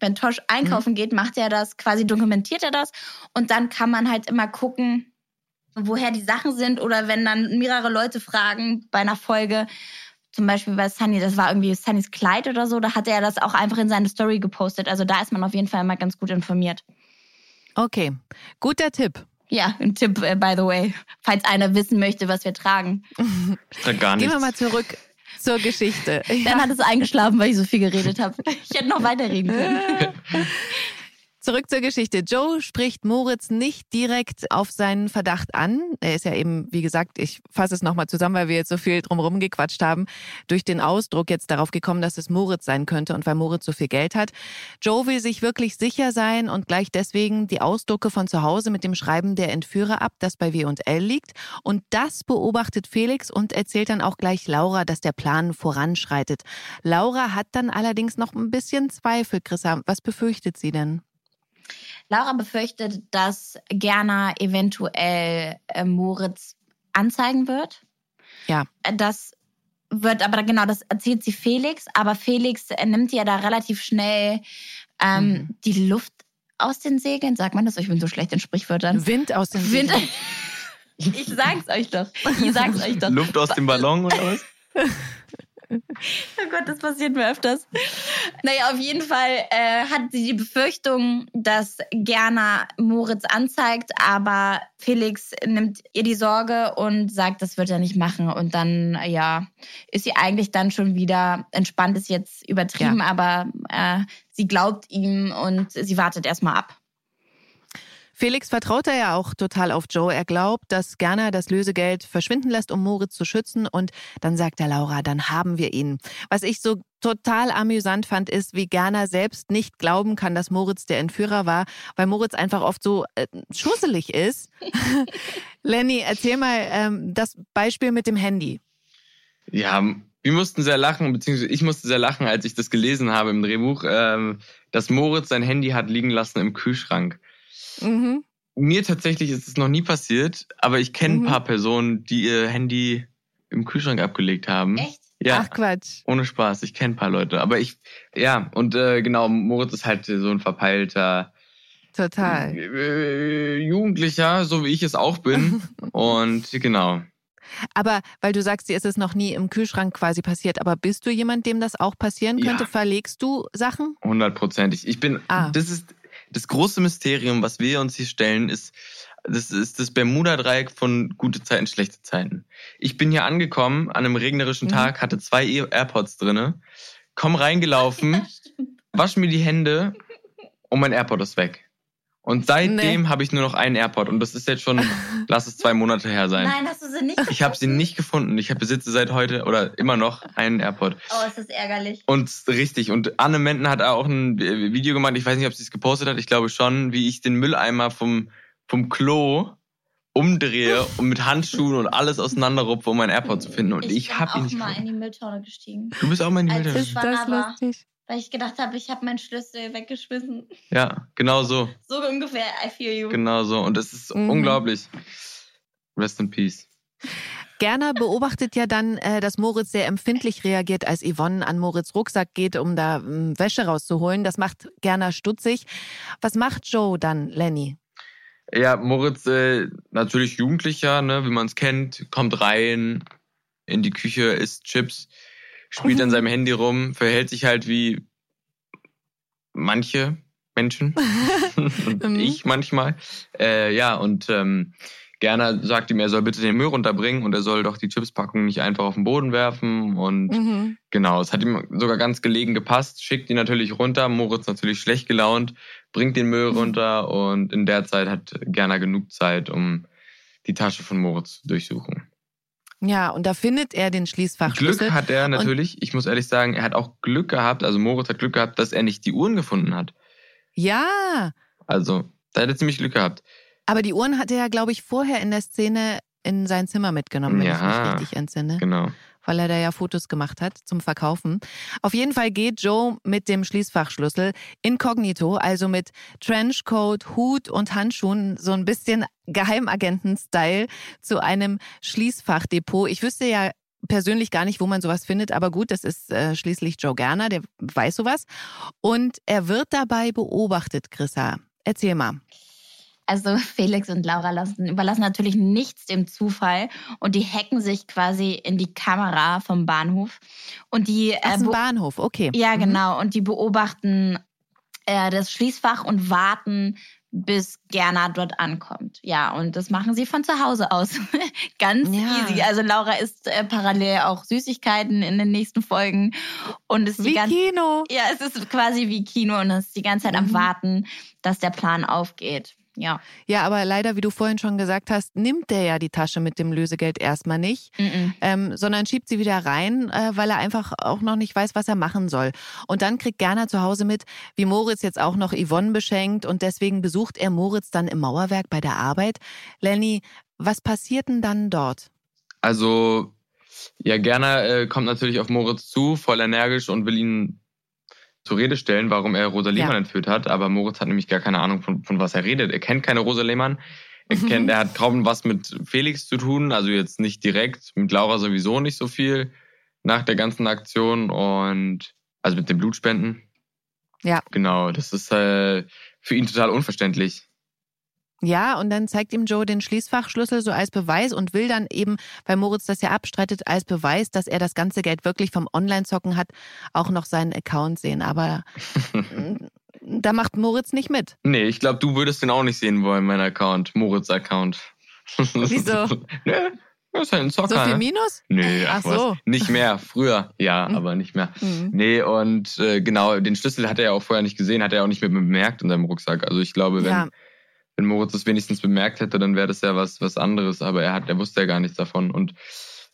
Wenn Tosh Mhm. einkaufen geht, macht er das, quasi dokumentiert er das. Und dann kann man halt immer gucken, woher die Sachen sind oder wenn dann mehrere Leute fragen bei einer Folge, zum Beispiel bei Sunny, das war irgendwie Sunnys Kleid oder so, da hat er das auch einfach in seine Story gepostet. Also da ist man auf jeden Fall immer ganz gut informiert. Okay, guter Tipp. Ja, ein Tipp, äh, by the way, falls einer wissen möchte, was wir tragen. Ich trage gar Gehen nichts. wir mal zurück zur Geschichte. Dann hat es eingeschlafen, weil ich so viel geredet habe. Ich hätte noch weiterreden können. Zurück zur Geschichte. Joe spricht Moritz nicht direkt auf seinen Verdacht an. Er ist ja eben, wie gesagt, ich fasse es nochmal zusammen, weil wir jetzt so viel drumherum gequatscht haben, durch den Ausdruck jetzt darauf gekommen, dass es Moritz sein könnte und weil Moritz so viel Geld hat. Joe will sich wirklich sicher sein und gleich deswegen die Ausdrucke von zu Hause mit dem Schreiben der Entführer ab, das bei W&L liegt. Und das beobachtet Felix und erzählt dann auch gleich Laura, dass der Plan voranschreitet. Laura hat dann allerdings noch ein bisschen Zweifel, Chrissa. Was befürchtet sie denn? Laura befürchtet, dass Gerner eventuell äh, Moritz anzeigen wird. Ja. Das wird aber genau, das erzählt sie Felix, aber Felix nimmt ja da relativ schnell ähm, mhm. die Luft aus den Segeln. Sagt man das? Ich bin so schlecht in Sprichwörtern. Wind aus den Segeln. Wind. Ich sag's euch doch. Ich sag's euch doch. Luft aus dem Ballon oder was? Oh Gott, das passiert mir öfters. Naja, auf jeden Fall äh, hat sie die Befürchtung, dass Gerner Moritz anzeigt, aber Felix nimmt ihr die Sorge und sagt, das wird er nicht machen. Und dann, ja, ist sie eigentlich dann schon wieder entspannt, ist jetzt übertrieben, ja. aber äh, sie glaubt ihm und sie wartet erstmal ab. Felix vertraut er ja auch total auf Joe. Er glaubt, dass Gerner das Lösegeld verschwinden lässt, um Moritz zu schützen. Und dann sagt er Laura, dann haben wir ihn. Was ich so total amüsant fand, ist, wie Gerner selbst nicht glauben kann, dass Moritz der Entführer war, weil Moritz einfach oft so äh, schusselig ist. Lenny, erzähl mal ähm, das Beispiel mit dem Handy. Ja, wir mussten sehr lachen, beziehungsweise ich musste sehr lachen, als ich das gelesen habe im Drehbuch, ähm, dass Moritz sein Handy hat liegen lassen im Kühlschrank. Mhm. Mir tatsächlich ist es noch nie passiert, aber ich kenne mhm. ein paar Personen, die ihr Handy im Kühlschrank abgelegt haben. Echt? Ja. Ach Quatsch. Ohne Spaß. Ich kenne ein paar Leute. Aber ich, ja, und äh, genau, Moritz ist halt so ein verpeilter. Total. Äh, Jugendlicher, so wie ich es auch bin. und genau. Aber weil du sagst, dir ist es noch nie im Kühlschrank quasi passiert, aber bist du jemand, dem das auch passieren könnte? Ja. Verlegst du Sachen? Hundertprozentig. Ich bin, ah. das ist, das große Mysterium, was wir uns hier stellen, ist, das ist das Bermuda-Dreieck von gute Zeiten, schlechte Zeiten. Ich bin hier angekommen an einem regnerischen mhm. Tag, hatte zwei AirPods drinne, komm reingelaufen, ja, wasch mir die Hände und mein AirPod ist weg. Und seitdem nee. habe ich nur noch einen AirPod und das ist jetzt schon, lass es zwei Monate her sein. Nein, hast du sie nicht gefunden? Ich habe sie nicht gefunden. Ich besitze seit heute oder immer noch einen AirPod. Oh, ist das ärgerlich. Und richtig. Und Anne Menden hat auch ein Video gemacht. Ich weiß nicht, ob sie es gepostet hat. Ich glaube schon, wie ich den Mülleimer vom, vom Klo umdrehe und mit Handschuhen und alles auseinanderrupfe, um meinen AirPod zu finden. Und ich, ich habe ihn nicht. Ich bin auch mal in die Mülltonne gestiegen. Du bist auch mal in die Mülltonne gestiegen. Das ist lustig weil ich gedacht habe, ich habe meinen Schlüssel weggeschmissen. Ja, genau so. So ungefähr, I feel you. Genau so. Und es ist mhm. unglaublich. Rest in peace. Gerner beobachtet ja dann, äh, dass Moritz sehr empfindlich reagiert, als Yvonne an Moritz Rucksack geht, um da hm, Wäsche rauszuholen. Das macht Gerner stutzig. Was macht Joe dann, Lenny? Ja, Moritz, äh, natürlich Jugendlicher, ne, wie man es kennt, kommt rein in die Küche, isst Chips spielt an seinem Handy rum, verhält sich halt wie manche Menschen und mhm. ich manchmal. Äh, ja, und ähm, Gerner sagt ihm, er soll bitte den Müll runterbringen und er soll doch die Chipspackung nicht einfach auf den Boden werfen. Und mhm. genau, es hat ihm sogar ganz gelegen gepasst, schickt ihn natürlich runter. Moritz natürlich schlecht gelaunt, bringt den Müll mhm. runter und in der Zeit hat Gerner genug Zeit, um die Tasche von Moritz zu durchsuchen. Ja, und da findet er den Schließfachschlüssel. Glück hat er natürlich. Und ich muss ehrlich sagen, er hat auch Glück gehabt, also Moritz hat Glück gehabt, dass er nicht die Uhren gefunden hat. Ja. Also, da hat er ziemlich Glück gehabt. Aber die Uhren hat er ja, glaube ich, vorher in der Szene in sein Zimmer mitgenommen, wenn ja, ich mich richtig entsinne. Genau weil er da ja Fotos gemacht hat zum Verkaufen. Auf jeden Fall geht Joe mit dem Schließfachschlüssel inkognito, also mit Trenchcoat, Hut und Handschuhen, so ein bisschen Geheimagenten-Style zu einem Schließfachdepot. Ich wüsste ja persönlich gar nicht, wo man sowas findet, aber gut, das ist äh, schließlich Joe Gerner, der weiß sowas. Und er wird dabei beobachtet, Chrissa. Erzähl mal. Also Felix und Laura lassen, überlassen natürlich nichts dem Zufall und die hacken sich quasi in die Kamera vom Bahnhof. Und die Ach, äh, Bahnhof, okay. Ja, mhm. genau. Und die beobachten äh, das Schließfach und warten, bis Gerner dort ankommt. Ja, und das machen sie von zu Hause aus. Ganz ja. easy. Also Laura isst äh, parallel auch Süßigkeiten in den nächsten Folgen und ist wie Kino. Ja, es ist quasi wie Kino und ist die ganze Zeit mhm. am Warten, dass der Plan aufgeht. Ja. Ja, aber leider, wie du vorhin schon gesagt hast, nimmt der ja die Tasche mit dem Lösegeld erstmal nicht, mm ähm, sondern schiebt sie wieder rein, äh, weil er einfach auch noch nicht weiß, was er machen soll. Und dann kriegt Gerner zu Hause mit, wie Moritz jetzt auch noch Yvonne beschenkt und deswegen besucht er Moritz dann im Mauerwerk bei der Arbeit. Lenny, was passiert denn dann dort? Also, ja, Gerner äh, kommt natürlich auf Moritz zu, voll energisch und will ihn zur Rede stellen, warum er Rosa Lehmann ja. entführt hat. Aber Moritz hat nämlich gar keine Ahnung, von, von was er redet. Er kennt keine Rosa Lehmann. Er, mhm. kennt, er hat kaum was mit Felix zu tun, also jetzt nicht direkt, mit Laura sowieso nicht so viel nach der ganzen Aktion und also mit den Blutspenden. Ja. Genau, das ist äh, für ihn total unverständlich. Ja, und dann zeigt ihm Joe den Schließfachschlüssel so als Beweis und will dann eben, weil Moritz das ja abstreitet, als Beweis, dass er das ganze Geld wirklich vom Online-Zocken hat, auch noch seinen Account sehen. Aber da macht Moritz nicht mit. Nee, ich glaube, du würdest den auch nicht sehen wollen, mein Account, Moritz-Account. Wieso? nee. Das ist halt ein Zocker. So viel Minus? Nee, ach, ach so. Was. Nicht mehr. Früher, ja, mhm. aber nicht mehr. Mhm. Nee, und äh, genau, den Schlüssel hat er ja auch vorher nicht gesehen, hat er auch nicht mehr bemerkt in seinem Rucksack. Also ich glaube, wenn, ja wenn Moritz es wenigstens bemerkt hätte, dann wäre das ja was, was anderes. Aber er hat, er wusste ja gar nichts davon. Und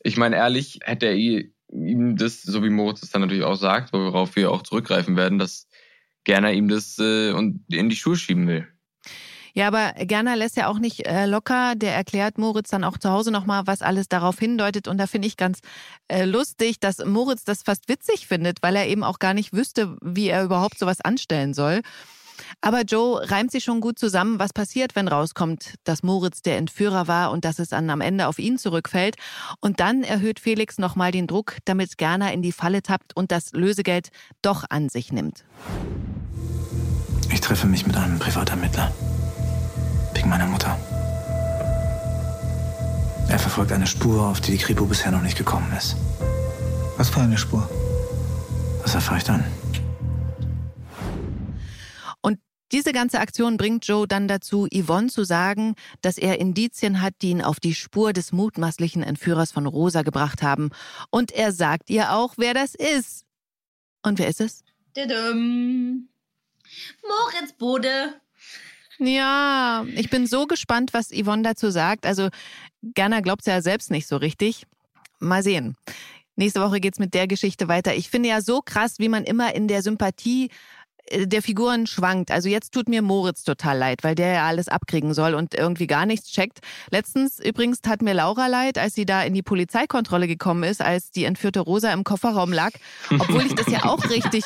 ich meine, ehrlich, hätte er ihm das, so wie Moritz es dann natürlich auch sagt, worauf wir auch zurückgreifen werden, dass Gerner ihm das äh, in die Schuhe schieben will. Ja, aber Gerner lässt ja auch nicht äh, locker. Der erklärt Moritz dann auch zu Hause nochmal, was alles darauf hindeutet. Und da finde ich ganz äh, lustig, dass Moritz das fast witzig findet, weil er eben auch gar nicht wüsste, wie er überhaupt sowas anstellen soll. Aber Joe reimt sich schon gut zusammen, was passiert, wenn rauskommt, dass Moritz der Entführer war und dass es dann am Ende auf ihn zurückfällt. Und dann erhöht Felix nochmal den Druck, damit Gerner in die Falle tappt und das Lösegeld doch an sich nimmt. Ich treffe mich mit einem Privatermittler. Wegen meiner Mutter. Er verfolgt eine Spur, auf die die Kripo bisher noch nicht gekommen ist. Was für eine Spur? Das erfahre ich dann. Diese ganze Aktion bringt Joe dann dazu, Yvonne zu sagen, dass er Indizien hat, die ihn auf die Spur des mutmaßlichen Entführers von Rosa gebracht haben. Und er sagt ihr auch, wer das ist. Und wer ist es? Moritz Bode. Ja, ich bin so gespannt, was Yvonne dazu sagt. Also, Gerner glaubt es ja selbst nicht so richtig. Mal sehen. Nächste Woche geht's mit der Geschichte weiter. Ich finde ja so krass, wie man immer in der Sympathie der Figuren schwankt. Also jetzt tut mir Moritz total leid, weil der ja alles abkriegen soll und irgendwie gar nichts checkt. Letztens übrigens tat mir Laura leid, als sie da in die Polizeikontrolle gekommen ist, als die entführte Rosa im Kofferraum lag. Obwohl ich das ja auch richtig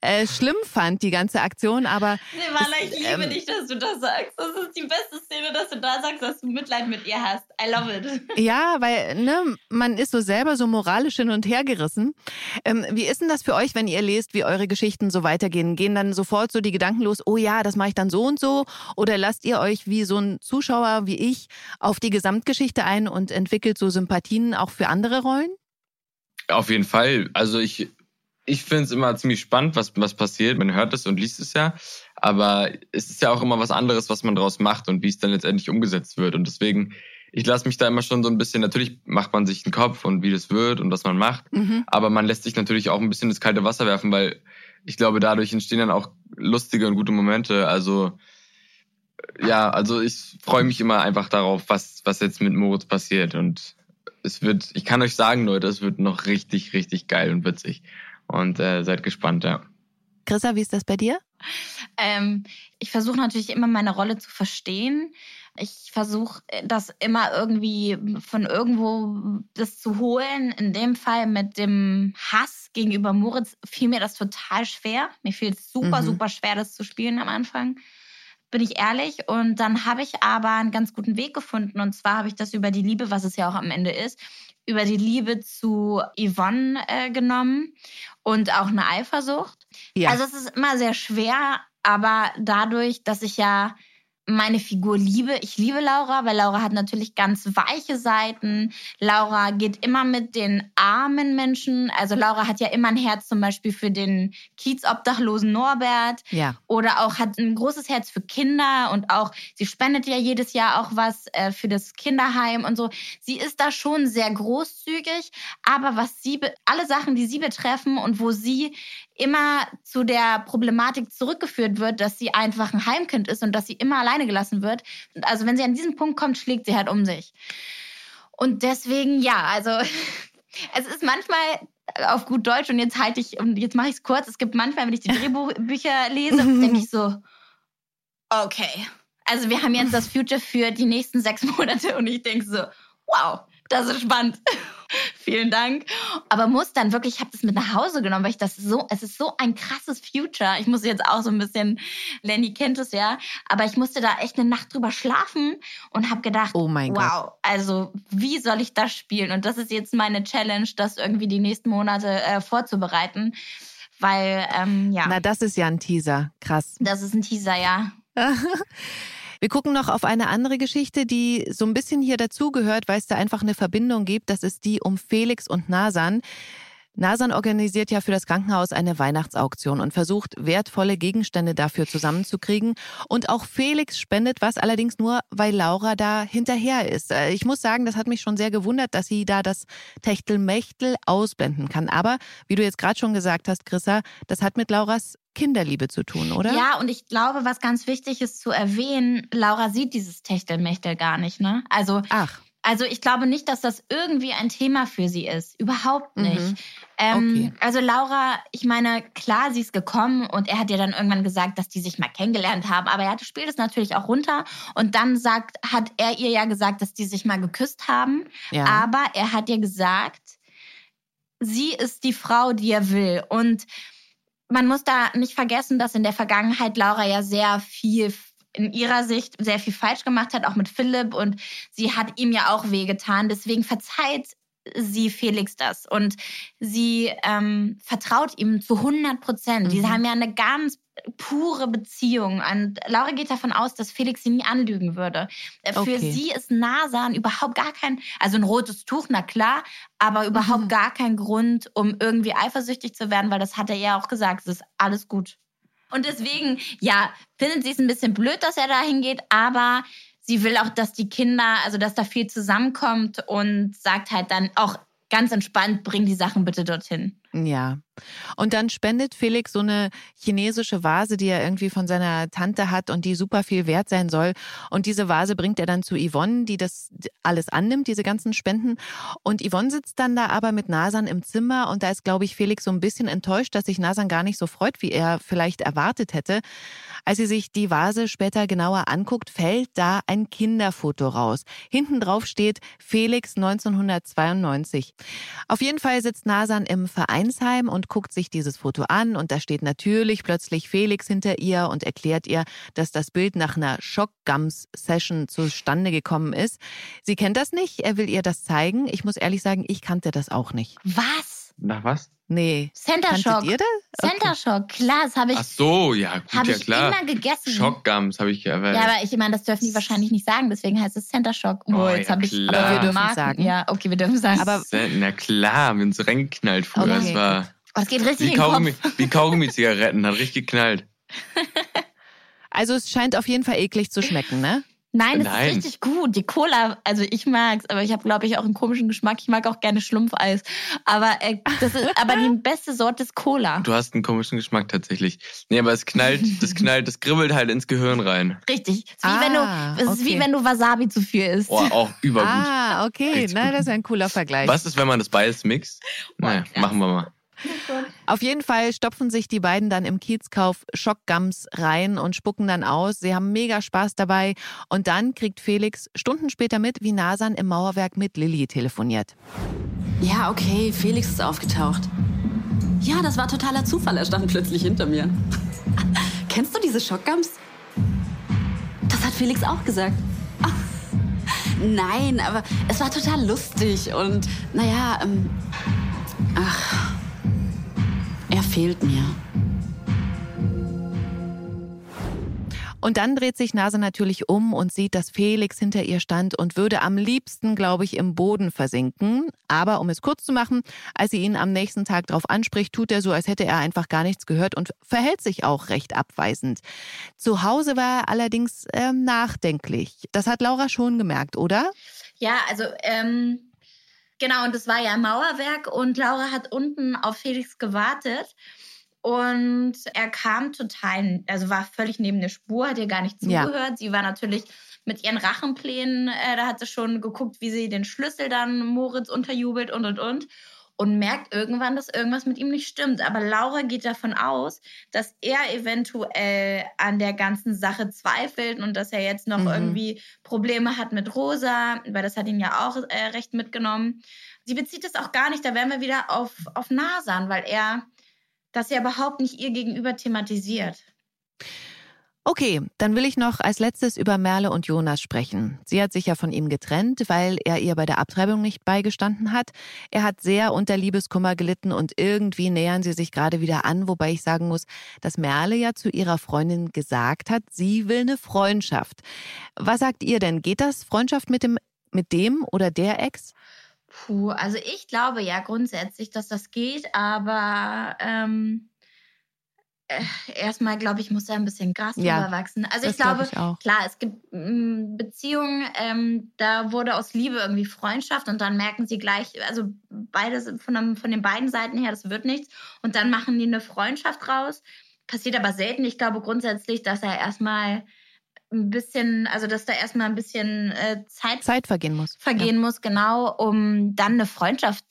äh, schlimm fand, die ganze Aktion, aber. Silvana, ich liebe ähm, dich, dass du das sagst. Das ist die beste Szene, dass du da sagst, dass du Mitleid mit ihr hast. I love it. Ja, weil, ne, man ist so selber so moralisch hin und her gerissen. Ähm, wie ist denn das für euch, wenn ihr lest, wie eure Geschichten so weitergehen? Gehen dann sofort so die Gedanken los, oh ja, das mache ich dann so und so? Oder lasst ihr euch wie so ein Zuschauer wie ich auf die Gesamtgeschichte ein und entwickelt so Sympathien auch für andere Rollen? Auf jeden Fall. Also ich ich finde es immer ziemlich spannend, was, was passiert. Man hört es und liest es ja. Aber es ist ja auch immer was anderes, was man daraus macht und wie es dann letztendlich umgesetzt wird. Und deswegen, ich lasse mich da immer schon so ein bisschen, natürlich macht man sich einen Kopf und wie das wird und was man macht. Mhm. Aber man lässt sich natürlich auch ein bisschen ins kalte Wasser werfen, weil ich glaube, dadurch entstehen dann auch lustige und gute Momente. Also, ja, also ich freue mich immer einfach darauf, was, was jetzt mit Moritz passiert. Und es wird, ich kann euch sagen, Leute, es wird noch richtig, richtig geil und witzig und äh, seid gespannt, ja. Chrissa, wie ist das bei dir? Ähm, ich versuche natürlich immer meine Rolle zu verstehen. Ich versuche das immer irgendwie von irgendwo das zu holen. In dem Fall mit dem Hass gegenüber Moritz fiel mir das total schwer. Mir fiel es super, mhm. super schwer, das zu spielen am Anfang. Bin ich ehrlich. Und dann habe ich aber einen ganz guten Weg gefunden. Und zwar habe ich das über die Liebe, was es ja auch am Ende ist, über die Liebe zu Yvonne äh, genommen und auch eine Eifersucht. Ja. Also es ist immer sehr schwer, aber dadurch, dass ich ja meine Figur liebe. Ich liebe Laura, weil Laura hat natürlich ganz weiche Seiten. Laura geht immer mit den armen Menschen. Also Laura hat ja immer ein Herz zum Beispiel für den Kiezobdachlosen Norbert. Ja. Oder auch hat ein großes Herz für Kinder und auch, sie spendet ja jedes Jahr auch was äh, für das Kinderheim und so. Sie ist da schon sehr großzügig, aber was sie, alle Sachen, die sie betreffen und wo sie immer zu der Problematik zurückgeführt wird, dass sie einfach ein Heimkind ist und dass sie immer alleine gelassen wird. Also wenn sie an diesen Punkt kommt, schlägt sie halt um sich. Und deswegen, ja, also es ist manchmal auf gut Deutsch und jetzt halte ich, und jetzt mache ich es kurz, es gibt manchmal, wenn ich die Drehbücher lese, denke ich so, okay. Also wir haben jetzt das Future für die nächsten sechs Monate und ich denke so, wow, das ist spannend. Vielen Dank. Aber muss dann wirklich, ich habe das mit nach Hause genommen, weil ich das so, es ist so ein krasses Future. Ich muss jetzt auch so ein bisschen, Lenny kennt es ja, aber ich musste da echt eine Nacht drüber schlafen und habe gedacht, oh mein wow, Gott. also wie soll ich das spielen? Und das ist jetzt meine Challenge, das irgendwie die nächsten Monate äh, vorzubereiten. Weil, ähm, ja. Na, das ist ja ein Teaser. Krass. Das ist ein Teaser, ja. Wir gucken noch auf eine andere Geschichte, die so ein bisschen hier dazugehört, weil es da einfach eine Verbindung gibt. Das ist die um Felix und Nasan. Nasan organisiert ja für das Krankenhaus eine Weihnachtsauktion und versucht, wertvolle Gegenstände dafür zusammenzukriegen. Und auch Felix spendet was, allerdings nur, weil Laura da hinterher ist. Äh, ich muss sagen, das hat mich schon sehr gewundert, dass sie da das Techtelmechtel ausblenden kann. Aber wie du jetzt gerade schon gesagt hast, Chrissa, das hat mit Lauras Kinderliebe zu tun, oder? Ja, und ich glaube, was ganz wichtig ist zu erwähnen, Laura sieht dieses Techtelmechtel gar nicht, ne? Also, Ach. Also ich glaube nicht, dass das irgendwie ein Thema für sie ist. Überhaupt nicht. Mhm. Ähm, Okay. Also Laura, ich meine, klar, sie ist gekommen und er hat ihr dann irgendwann gesagt, dass die sich mal kennengelernt haben, aber er spielt es natürlich auch runter und dann sagt, hat er ihr ja gesagt, dass die sich mal geküsst haben, Ja. aber er hat ihr gesagt, sie ist die Frau, die er will und man muss da nicht vergessen, dass in der Vergangenheit Laura ja sehr viel in ihrer Sicht sehr viel falsch gemacht hat, auch mit Philipp. Und sie hat ihm ja auch wehgetan. Deswegen verzeiht sie Felix das. Und sie ähm, vertraut ihm zu 100 Prozent. Die Mhm. haben ja eine ganz pure Beziehung. Und Laura geht davon aus, dass Felix sie nie anlügen würde. Äh, Für Okay. sie ist Nasan überhaupt gar kein, also ein rotes Tuch, na klar, aber überhaupt Mhm. gar kein Grund, um irgendwie eifersüchtig zu werden, weil das hat er ja auch gesagt. Es ist alles gut. Und deswegen, ja, findet sie es ein bisschen blöd, dass er da hingeht, aber sie will auch, dass die Kinder, also dass da viel zusammenkommt und sagt halt dann auch ganz entspannt, bring die Sachen bitte dorthin. Ja. Und dann spendet Felix so eine chinesische Vase, die er irgendwie von seiner Tante hat und die super viel wert sein soll. Und diese Vase bringt er dann zu Yvonne, die das alles annimmt, diese ganzen Spenden. Und Yvonne sitzt dann da aber mit Nasan im Zimmer und da ist, glaube ich, Felix so ein bisschen enttäuscht, dass sich Nasan gar nicht so freut, wie er vielleicht erwartet hätte. Als sie sich die Vase später genauer anguckt, fällt da ein Kinderfoto raus. Hinten drauf steht Felix 1992. Auf jeden Fall sitzt Nasan im Vereinsheim und guckt sich dieses Foto an und da steht natürlich plötzlich Felix hinter ihr und erklärt ihr, dass das Bild nach einer Schockgums-Session zustande gekommen ist. Sie kennt das nicht, er will ihr das zeigen. Ich muss ehrlich sagen, ich kannte das auch nicht. Was? Nach was? Nee. Center Kanntet Shock. ihr das? Center Shock, klar, das habe ich, Ach so, ja, gut, hab ja ich klar. immer gegessen. Schockgums habe ich ja. Ja, aber ich meine, das dürfen die wahrscheinlich nicht sagen, deswegen heißt es Center Shock. Oh, jetzt ja, habe ich klar. aber Wir dürfen Marken- sagen. Ja, okay, wir dürfen sagen. Aber Na klar, wir haben uns reingeknallt früher. Okay, das war Oh, es geht richtig wie in den Kaugummi, Kopf. wie Kaugummi-Zigaretten, hat richtig geknallt. also es scheint auf jeden Fall eklig zu schmecken, ne? Nein, das Nein. ist richtig gut. Die Cola, also ich mag's, aber ich habe, glaube ich, auch einen komischen Geschmack. Ich mag auch gerne Schlumpfeis. Aber äh, das ist aber die beste Sorte ist Cola. Du hast einen komischen Geschmack tatsächlich. Nee, aber es knallt, das knallt, das kribbelt halt ins Gehirn rein. Richtig. Es ist, wie, Ah, wenn du, es ist wie okay. wenn du Wasabi zu viel isst. Oh, auch übergut. Ah, okay. Richtig Na, gut. das ist ein cooler Vergleich. Was ist, wenn man das beides mixt? Naja, krass. machen wir mal. Auf jeden Fall stopfen sich die beiden dann im Kiezkauf Schockgums rein und spucken dann aus. Sie haben mega Spaß dabei. Und dann kriegt Felix Stunden später mit, wie Nasan im Mauerwerk mit Lilly telefoniert. Ja, okay, Felix ist aufgetaucht. Ja, das war totaler Zufall. Er stand plötzlich hinter mir. Kennst du diese Schockgums? Das hat Felix auch gesagt. Ach, nein, aber es war total lustig und naja, ähm, ach, fehlt mir. Und dann dreht sich Nase natürlich um und sieht, dass Felix hinter ihr stand und würde am liebsten, glaube ich, im Boden versinken. Aber um es kurz zu machen, als sie ihn am nächsten Tag darauf anspricht, tut er so, als hätte er einfach gar nichts gehört und verhält sich auch recht abweisend. Zu Hause war er allerdings äh, nachdenklich. Das hat Laura schon gemerkt, oder? Ja, also ähm, genau, und das war ja Mauerwerk und Laura hat unten auf Felix gewartet. Und er kam total, also war völlig neben der Spur, hat ihr gar nicht zugehört. Ja. Sie war natürlich mit ihren Rachenplänen, äh, da hat sie schon geguckt, wie sie den Schlüssel dann Moritz unterjubelt und und und. Und merkt irgendwann, dass irgendwas mit ihm nicht stimmt. Aber Laura geht davon aus, dass er eventuell an der ganzen Sache zweifelt und dass er jetzt noch mhm. irgendwie Probleme hat mit Rosa, weil das hat ihn ja auch äh, recht mitgenommen. Sie bezieht es auch gar nicht, da wären wir wieder auf, auf Nasan, weil er das ja überhaupt nicht ihr gegenüber thematisiert. Okay, dann will ich noch als letztes über Merle und Jonas sprechen. Sie hat sich ja von ihm getrennt, weil er ihr bei der Abtreibung nicht beigestanden hat. Er hat sehr unter Liebeskummer gelitten und irgendwie nähern sie sich gerade wieder an, wobei ich sagen muss, dass Merle ja zu ihrer Freundin gesagt hat, sie will eine Freundschaft. Was sagt ihr denn? Geht das Freundschaft mit dem, mit dem oder der Ex? Puh, also ich glaube ja grundsätzlich, dass das geht, aber ähm, äh, erstmal, glaube ich, muss da ein bisschen Gras ja, drüber wachsen. Also ich glaube, glaub ich klar, es gibt ähm, Beziehungen, ähm, da wurde aus Liebe irgendwie Freundschaft und dann merken sie gleich, also beides von, von den beiden Seiten her, das wird nichts. Und dann machen die eine Freundschaft raus. Passiert aber selten. Ich glaube grundsätzlich, dass er erstmal ein bisschen, also dass da erstmal ein bisschen äh, Zeit, Zeit vergehen muss. Vergehen ja. muss, genau, um dann eine Freundschaft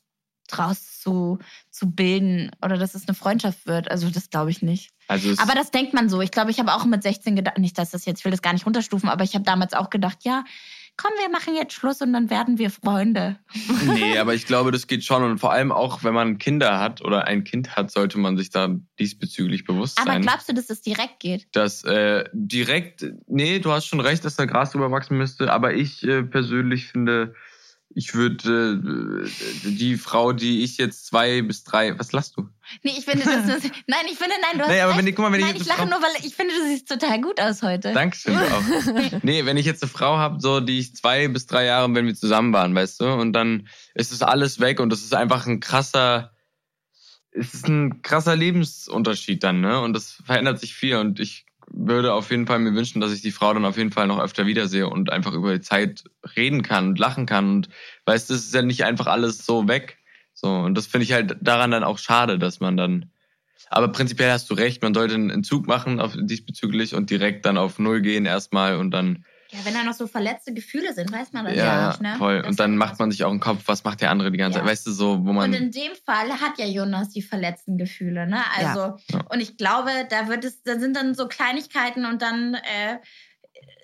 draus zu, zu bilden oder dass es eine Freundschaft wird. Also das glaube ich nicht. Also aber das denkt man so. Ich glaube, ich habe auch mit 16 gedacht, nicht, dass das jetzt, ich will das gar nicht runterstufen, aber ich habe damals auch gedacht, ja, komm, wir machen jetzt Schluss und dann werden wir Freunde. Nee, aber ich glaube, das geht schon. Und vor allem auch, wenn man Kinder hat oder ein Kind hat, sollte man sich da diesbezüglich bewusst sein. Aber glaubst du, dass es direkt geht? Dass äh, direkt, nee, du hast schon recht, dass da Gras drüber wachsen müsste. Aber ich äh, persönlich finde, ich würde äh, die Frau, die ich jetzt zwei bis drei, was lachst du? Nee, ich finde das, das nein, ich finde nein, du hast nee, aber wenn ich, guck mal, wenn nein, ich, ich lache nur, weil ich finde, du siehst total gut aus heute. Dankeschön du auch. nee, wenn ich jetzt eine Frau habe, so die ich zwei bis drei Jahre, wenn wir zusammen waren, weißt du, und dann ist es alles weg und das ist einfach ein krasser, es ist ein krasser Lebensunterschied dann, ne? Und das verändert sich viel und ich würde auf jeden Fall mir wünschen, dass ich die Frau dann auf jeden Fall noch öfter wiedersehe und einfach über die Zeit reden kann und lachen kann. Und weißt du, es ist ja nicht einfach alles so weg. So, und das finde ich halt daran dann auch schade, dass man dann. Aber prinzipiell hast du recht, man sollte einen Zug machen auf, diesbezüglich und direkt dann auf Null gehen erstmal und dann ja, wenn da noch so verletzte Gefühle sind, weiß man das ja, ja nicht, ne? Voll. Das und dann macht man sich auch einen Kopf, was macht der andere die ganze ja. Zeit, weißt du, so, wo man. Und in dem Fall hat ja Jonas die verletzten Gefühle, ne? Also, ja. und ich glaube, da wird es, da sind dann so Kleinigkeiten und dann äh,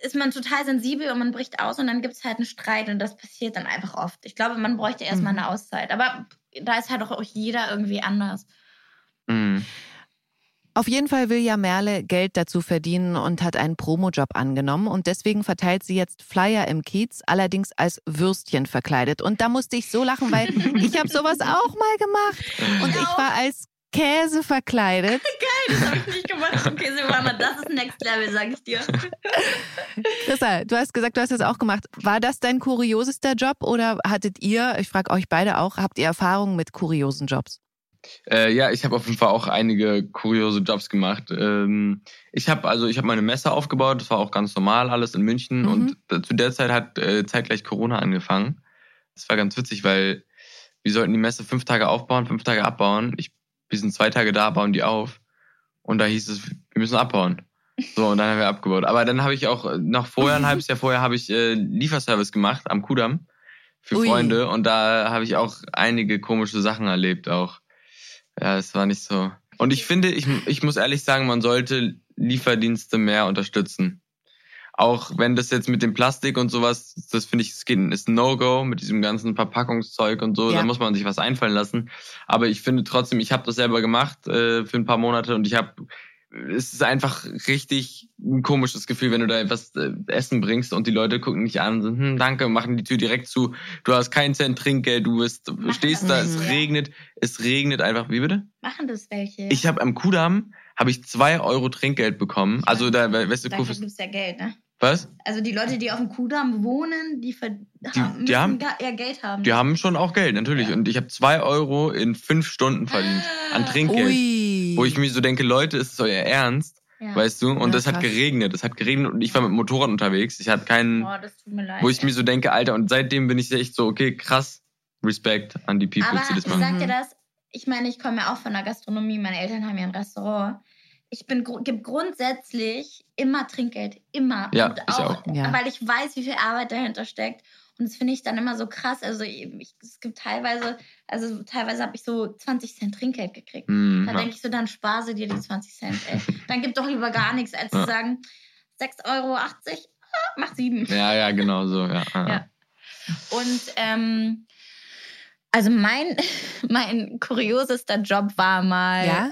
ist man total sensibel und man bricht aus und dann gibt es halt einen Streit und das passiert dann einfach oft. Ich glaube, man bräuchte erstmal mhm. eine Auszeit. Aber da ist halt auch jeder irgendwie anders. Mhm. Auf jeden Fall will ja Merle Geld dazu verdienen und hat einen Promojob angenommen und deswegen verteilt sie jetzt Flyer im Kiez, allerdings als Würstchen verkleidet. Und da musste ich so lachen, weil ich habe sowas auch mal gemacht und ich war als Käse verkleidet. Geil, das habe ich nicht gemacht. Okay, Silvana, das ist Next Level, sag ich dir. Christa, du hast gesagt, du hast das auch gemacht. War das dein kuriosester Job oder hattet ihr, ich frage euch beide auch, habt ihr Erfahrungen mit kuriosen Jobs? Äh, ja, ich habe auf jeden Fall auch einige kuriose Jobs gemacht. Ähm, ich habe also ich habe meine Messe aufgebaut, das war auch ganz normal alles in München mhm. und zu der Zeit hat äh, zeitgleich Corona angefangen. Das war ganz witzig, weil wir sollten die Messe fünf Tage aufbauen, fünf Tage abbauen. Ich, wir sind zwei Tage da, bauen die auf und da hieß es, wir müssen abbauen. So und dann haben wir abgebaut. Aber dann habe ich auch noch vorher ein halbes Jahr vorher habe ich äh, Lieferservice gemacht am Kudamm für Ui. Freunde und da habe ich auch einige komische Sachen erlebt auch. Ja, es war nicht so. Und ich finde, ich, ich muss ehrlich sagen, man sollte Lieferdienste mehr unterstützen. Auch wenn das jetzt mit dem Plastik und sowas, das finde ich, ist ein No-Go mit diesem ganzen Verpackungszeug und so, ja. da muss man sich was einfallen lassen. Aber ich finde trotzdem, ich habe das selber gemacht äh, für ein paar Monate und ich habe es ist einfach richtig ein komisches Gefühl, wenn du da etwas äh, Essen bringst und die Leute gucken dich an und sagen, hm, danke, machen die Tür direkt zu. Du hast keinen Cent Trinkgeld, du bist, stehst da, es regnet, es regnet einfach. Wie bitte? Machen das welche? Ich habe am Kudamm habe ich zwei Euro Trinkgeld bekommen. Also da, weißt du, Dafür Kufis, gibt es ja Geld, ne? was? Also die Leute, die auf dem Kudamm wohnen, die, ver Die- haben, die müssen haben- eher Geld haben. Die haben schon auch Geld, natürlich. Und ich habe zwei Euro in fünf Stunden verdient an Trinkgeld. Ui. Wo ich mir so denke, Leute, ist es euer Ernst? ja. Weißt du? Und Ja, es hat krass. geregnet. Es hat geregnet und ich war mit dem Motorrad unterwegs. Ich hatte keinen, Oh, das tut mir leid. wo ich mir so denke, Alter, und seitdem bin ich echt so, okay, krass, Respekt an die People, Aber die das ich machen. sag dir Mhm. das, ich meine, ich komme ja auch von der Gastronomie, meine Eltern haben ja ein Restaurant. Ich bin gebe grundsätzlich immer Trinkgeld, immer. Ja, Und ich auch. Ja. Weil ich weiß, wie viel Arbeit dahinter steckt. Und das finde ich dann immer so krass. Also ich, es gibt teilweise, also teilweise habe ich so 20 Cent Trinkgeld gekriegt. Hm, Da denke ich so, dann spare sie dir die 20 Cent. Ey. Dann gib doch lieber gar nichts, als Ja. zu sagen, 6,80 Euro, ah, mach sieben. ja, ja, genau so. Ja, ja. Ja. Und ähm, also mein, mein kuriosester Job war mal, Ja?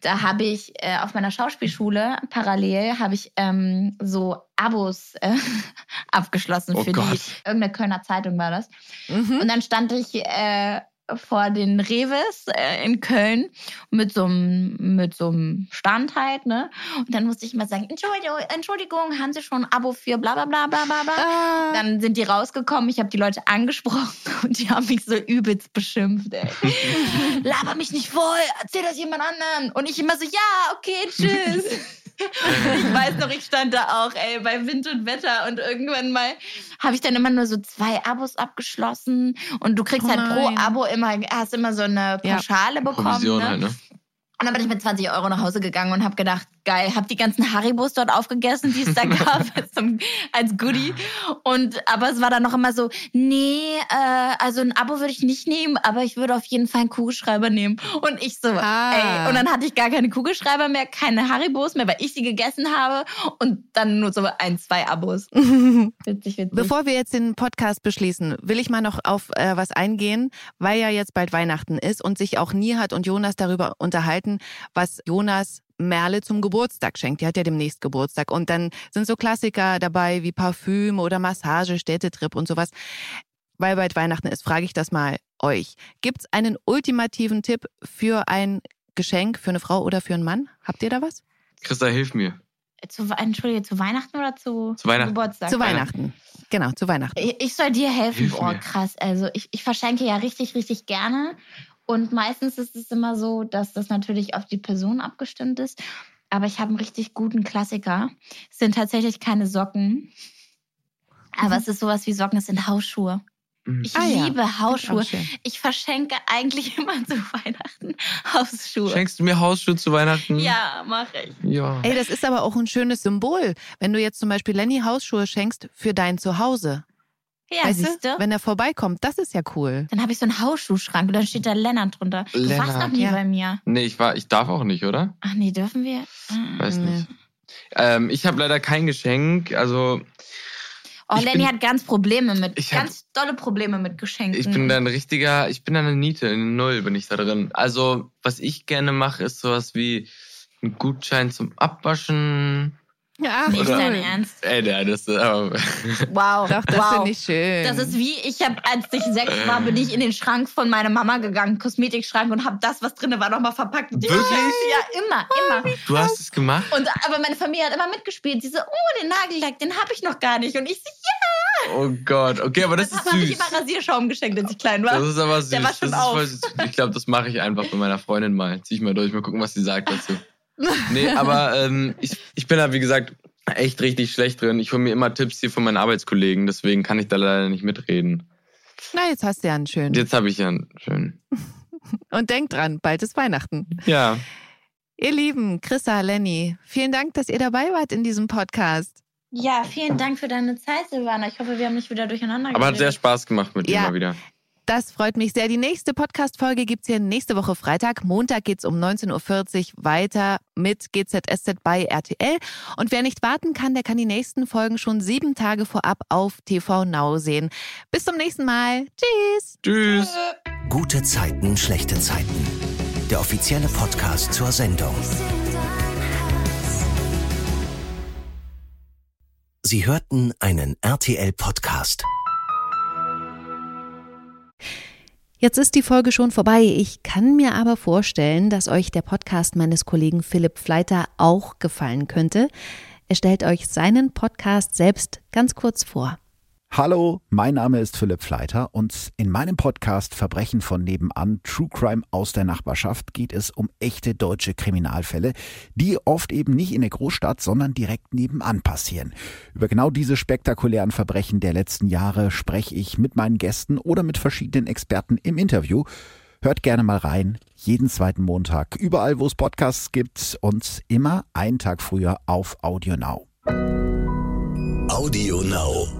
Da habe ich äh, auf meiner Schauspielschule parallel habe ich ähm, so Abos äh, abgeschlossen Oh für Gott. die irgendeine Kölner Zeitung war das. Mhm. Und dann stand ich äh, vor den Reves äh, in Köln mit so einem mit so einem Stand halt, ne? Und dann musste ich immer sagen, Entschuldigung, Entschuldigung, haben Sie schon ein Abo für bla bla bla bla bla bla? Ah. Dann sind die rausgekommen, ich habe die Leute angesprochen und die haben mich so übelst beschimpft, ey. Laber mich nicht voll, erzähl das jemand anderen. Und ich immer so, ja, okay, tschüss. ich weiß noch, ich stand da auch, ey, bei Wind und Wetter und irgendwann mal habe ich dann immer nur so zwei Abos abgeschlossen und du kriegst Oh halt pro. Abo immer, hast immer so eine Ja. Pauschale bekommen. Provision ne? halt, ne? Und dann bin ich mit 20 Euro nach Hause gegangen und habe gedacht, geil, habe die ganzen Haribos dort aufgegessen, die es da gab, zum, als Goodie. Und aber es war dann noch immer so, nee, äh, also ein Abo würde ich nicht nehmen, aber ich würde auf jeden Fall einen Kugelschreiber nehmen. Und ich so, Ah. ey, und dann hatte ich gar keine Kugelschreiber mehr, keine Haribos mehr, weil ich sie gegessen habe und dann nur so ein, zwei Abos. Witzig, witzig. Bevor wir jetzt den Podcast beschließen, will ich mal noch auf äh, was eingehen, weil ja jetzt bald Weihnachten ist und sich auch Nihat und Jonas darüber unterhalten, was Jonas Merle zum Geburtstag schenkt. Die hat ja demnächst Geburtstag. Und dann sind so Klassiker dabei wie Parfüm oder Massage, Städtetrip und sowas. Weil bald Weihnachten ist, frage ich das mal euch. Gibt's einen ultimativen Tipp für ein Geschenk für eine Frau oder für einen Mann? Habt ihr da was? Christa, hilf mir. zu, Entschuldige, zu Weihnachten oder zu, Zu Weihnachten. Geburtstag? Zu Weihnachten. Genau, zu Weihnachten. Ich ich soll dir helfen. Hilf oh, mir. krass. Also ich, ich verschenke ja richtig, richtig gerne. Und meistens ist es immer so, dass das natürlich auf die Person abgestimmt ist. Aber ich habe einen richtig guten Klassiker. Es sind tatsächlich keine Socken. Aber es ist sowas wie Socken, es sind Hausschuhe. Mhm. Ich Ah ja. liebe Hausschuhe. Auch schön. Ich verschenke eigentlich immer zu Weihnachten Hausschuhe. Schenkst du mir Hausschuhe zu Weihnachten? Ja, mache ich. Ja. Ey, das ist aber auch ein schönes Symbol. Wenn du jetzt zum Beispiel Lenny Hausschuhe schenkst für dein Zuhause. Ja, weißt siehst du? du? Wenn er vorbeikommt, das ist ja cool. Dann habe ich so einen Hausschuhschrank und dann steht da Lennart drunter. Du warst noch nie Ja. bei mir. Nee, ich war, ich darf auch nicht, oder? Ach nee, dürfen wir? Ah. Weiß Nee. nicht. Ähm, ich habe leider kein Geschenk. Also Oh, Lenny bin- hat ganz Probleme mit, Ich hab- ganz dolle Probleme mit Geschenken. ich bin da ein richtiger, ich bin da eine Niete, in Null bin ich da drin. Also was ich gerne mache, ist sowas wie ein Gutschein zum Abwaschen. Ja, Nicht Oder- dein Ernst. Ey, der, das ist aber Wow. Doch, das wow. finde ich schön. Das ist wie, ich habe, als ich sechs war, bin ich in den Schrank von meiner Mama gegangen, Kosmetikschrank, und habe das, was drin war, nochmal verpackt. Wirklich? Ja, immer, immer. Du hast es gemacht? Und, aber meine Familie hat immer mitgespielt. Sie so, oh, den Nagellack, den habe ich noch gar nicht. Und ich so, ja. Oh Gott, okay, aber das Das ist habe ich süß. immer Rasierschaum geschenkt, als ich klein war. Das ist aber süß. Der war schon das ist auf. voll süß. Ich glaube, das mache ich einfach bei meiner Freundin mal. Zieh ich mal durch, mal gucken, was sie sagt dazu. Nee, aber ähm, ich, ich bin da, wie gesagt, echt richtig schlecht drin. Ich hole mir immer Tipps hier von meinen Arbeitskollegen, deswegen kann ich da leider nicht mitreden. Na, jetzt hast du ja einen schönen. Jetzt habe ich ja einen schönen. Und denk dran, bald ist Weihnachten. Ja, Ihr Lieben, Chrissa, Lenny, vielen Dank, dass ihr dabei wart in diesem Podcast. Ja, vielen Dank für deine Zeit, Silvana. Ich hoffe, wir haben nicht wieder durcheinander aber hat sehr geredet. Spaß gemacht mit dir Ja. mal wieder. Das freut mich sehr. Die nächste Podcast-Folge gibt's hier nächste Woche Freitag. Montag geht's um 19.40 Uhr weiter mit GZSZ bei RTL. Und wer nicht warten kann, der kann die nächsten Folgen schon sieben Tage vorab auf TV Now sehen. Bis zum nächsten Mal. Tschüss. Tschüss. Gute Zeiten, schlechte Zeiten. Der offizielle Podcast zur Sendung. Sie hörten einen RTL-Podcast. Jetzt ist die Folge schon vorbei. Ich kann mir aber vorstellen, dass euch der Podcast meines Kollegen Philipp Fleiter auch gefallen könnte. Er stellt euch seinen Podcast selbst ganz kurz vor. Hallo, mein Name ist Philipp Fleiter und in meinem Podcast Verbrechen von nebenan, True Crime aus der Nachbarschaft geht es um echte deutsche Kriminalfälle, die oft eben nicht in der Großstadt, sondern direkt nebenan passieren. Über genau diese spektakulären Verbrechen der letzten Jahre spreche ich mit meinen Gästen oder mit verschiedenen Experten im Interview. Hört gerne mal rein, jeden zweiten Montag, überall wo es Podcasts gibt und immer einen Tag früher auf Audio Now. Audio Now.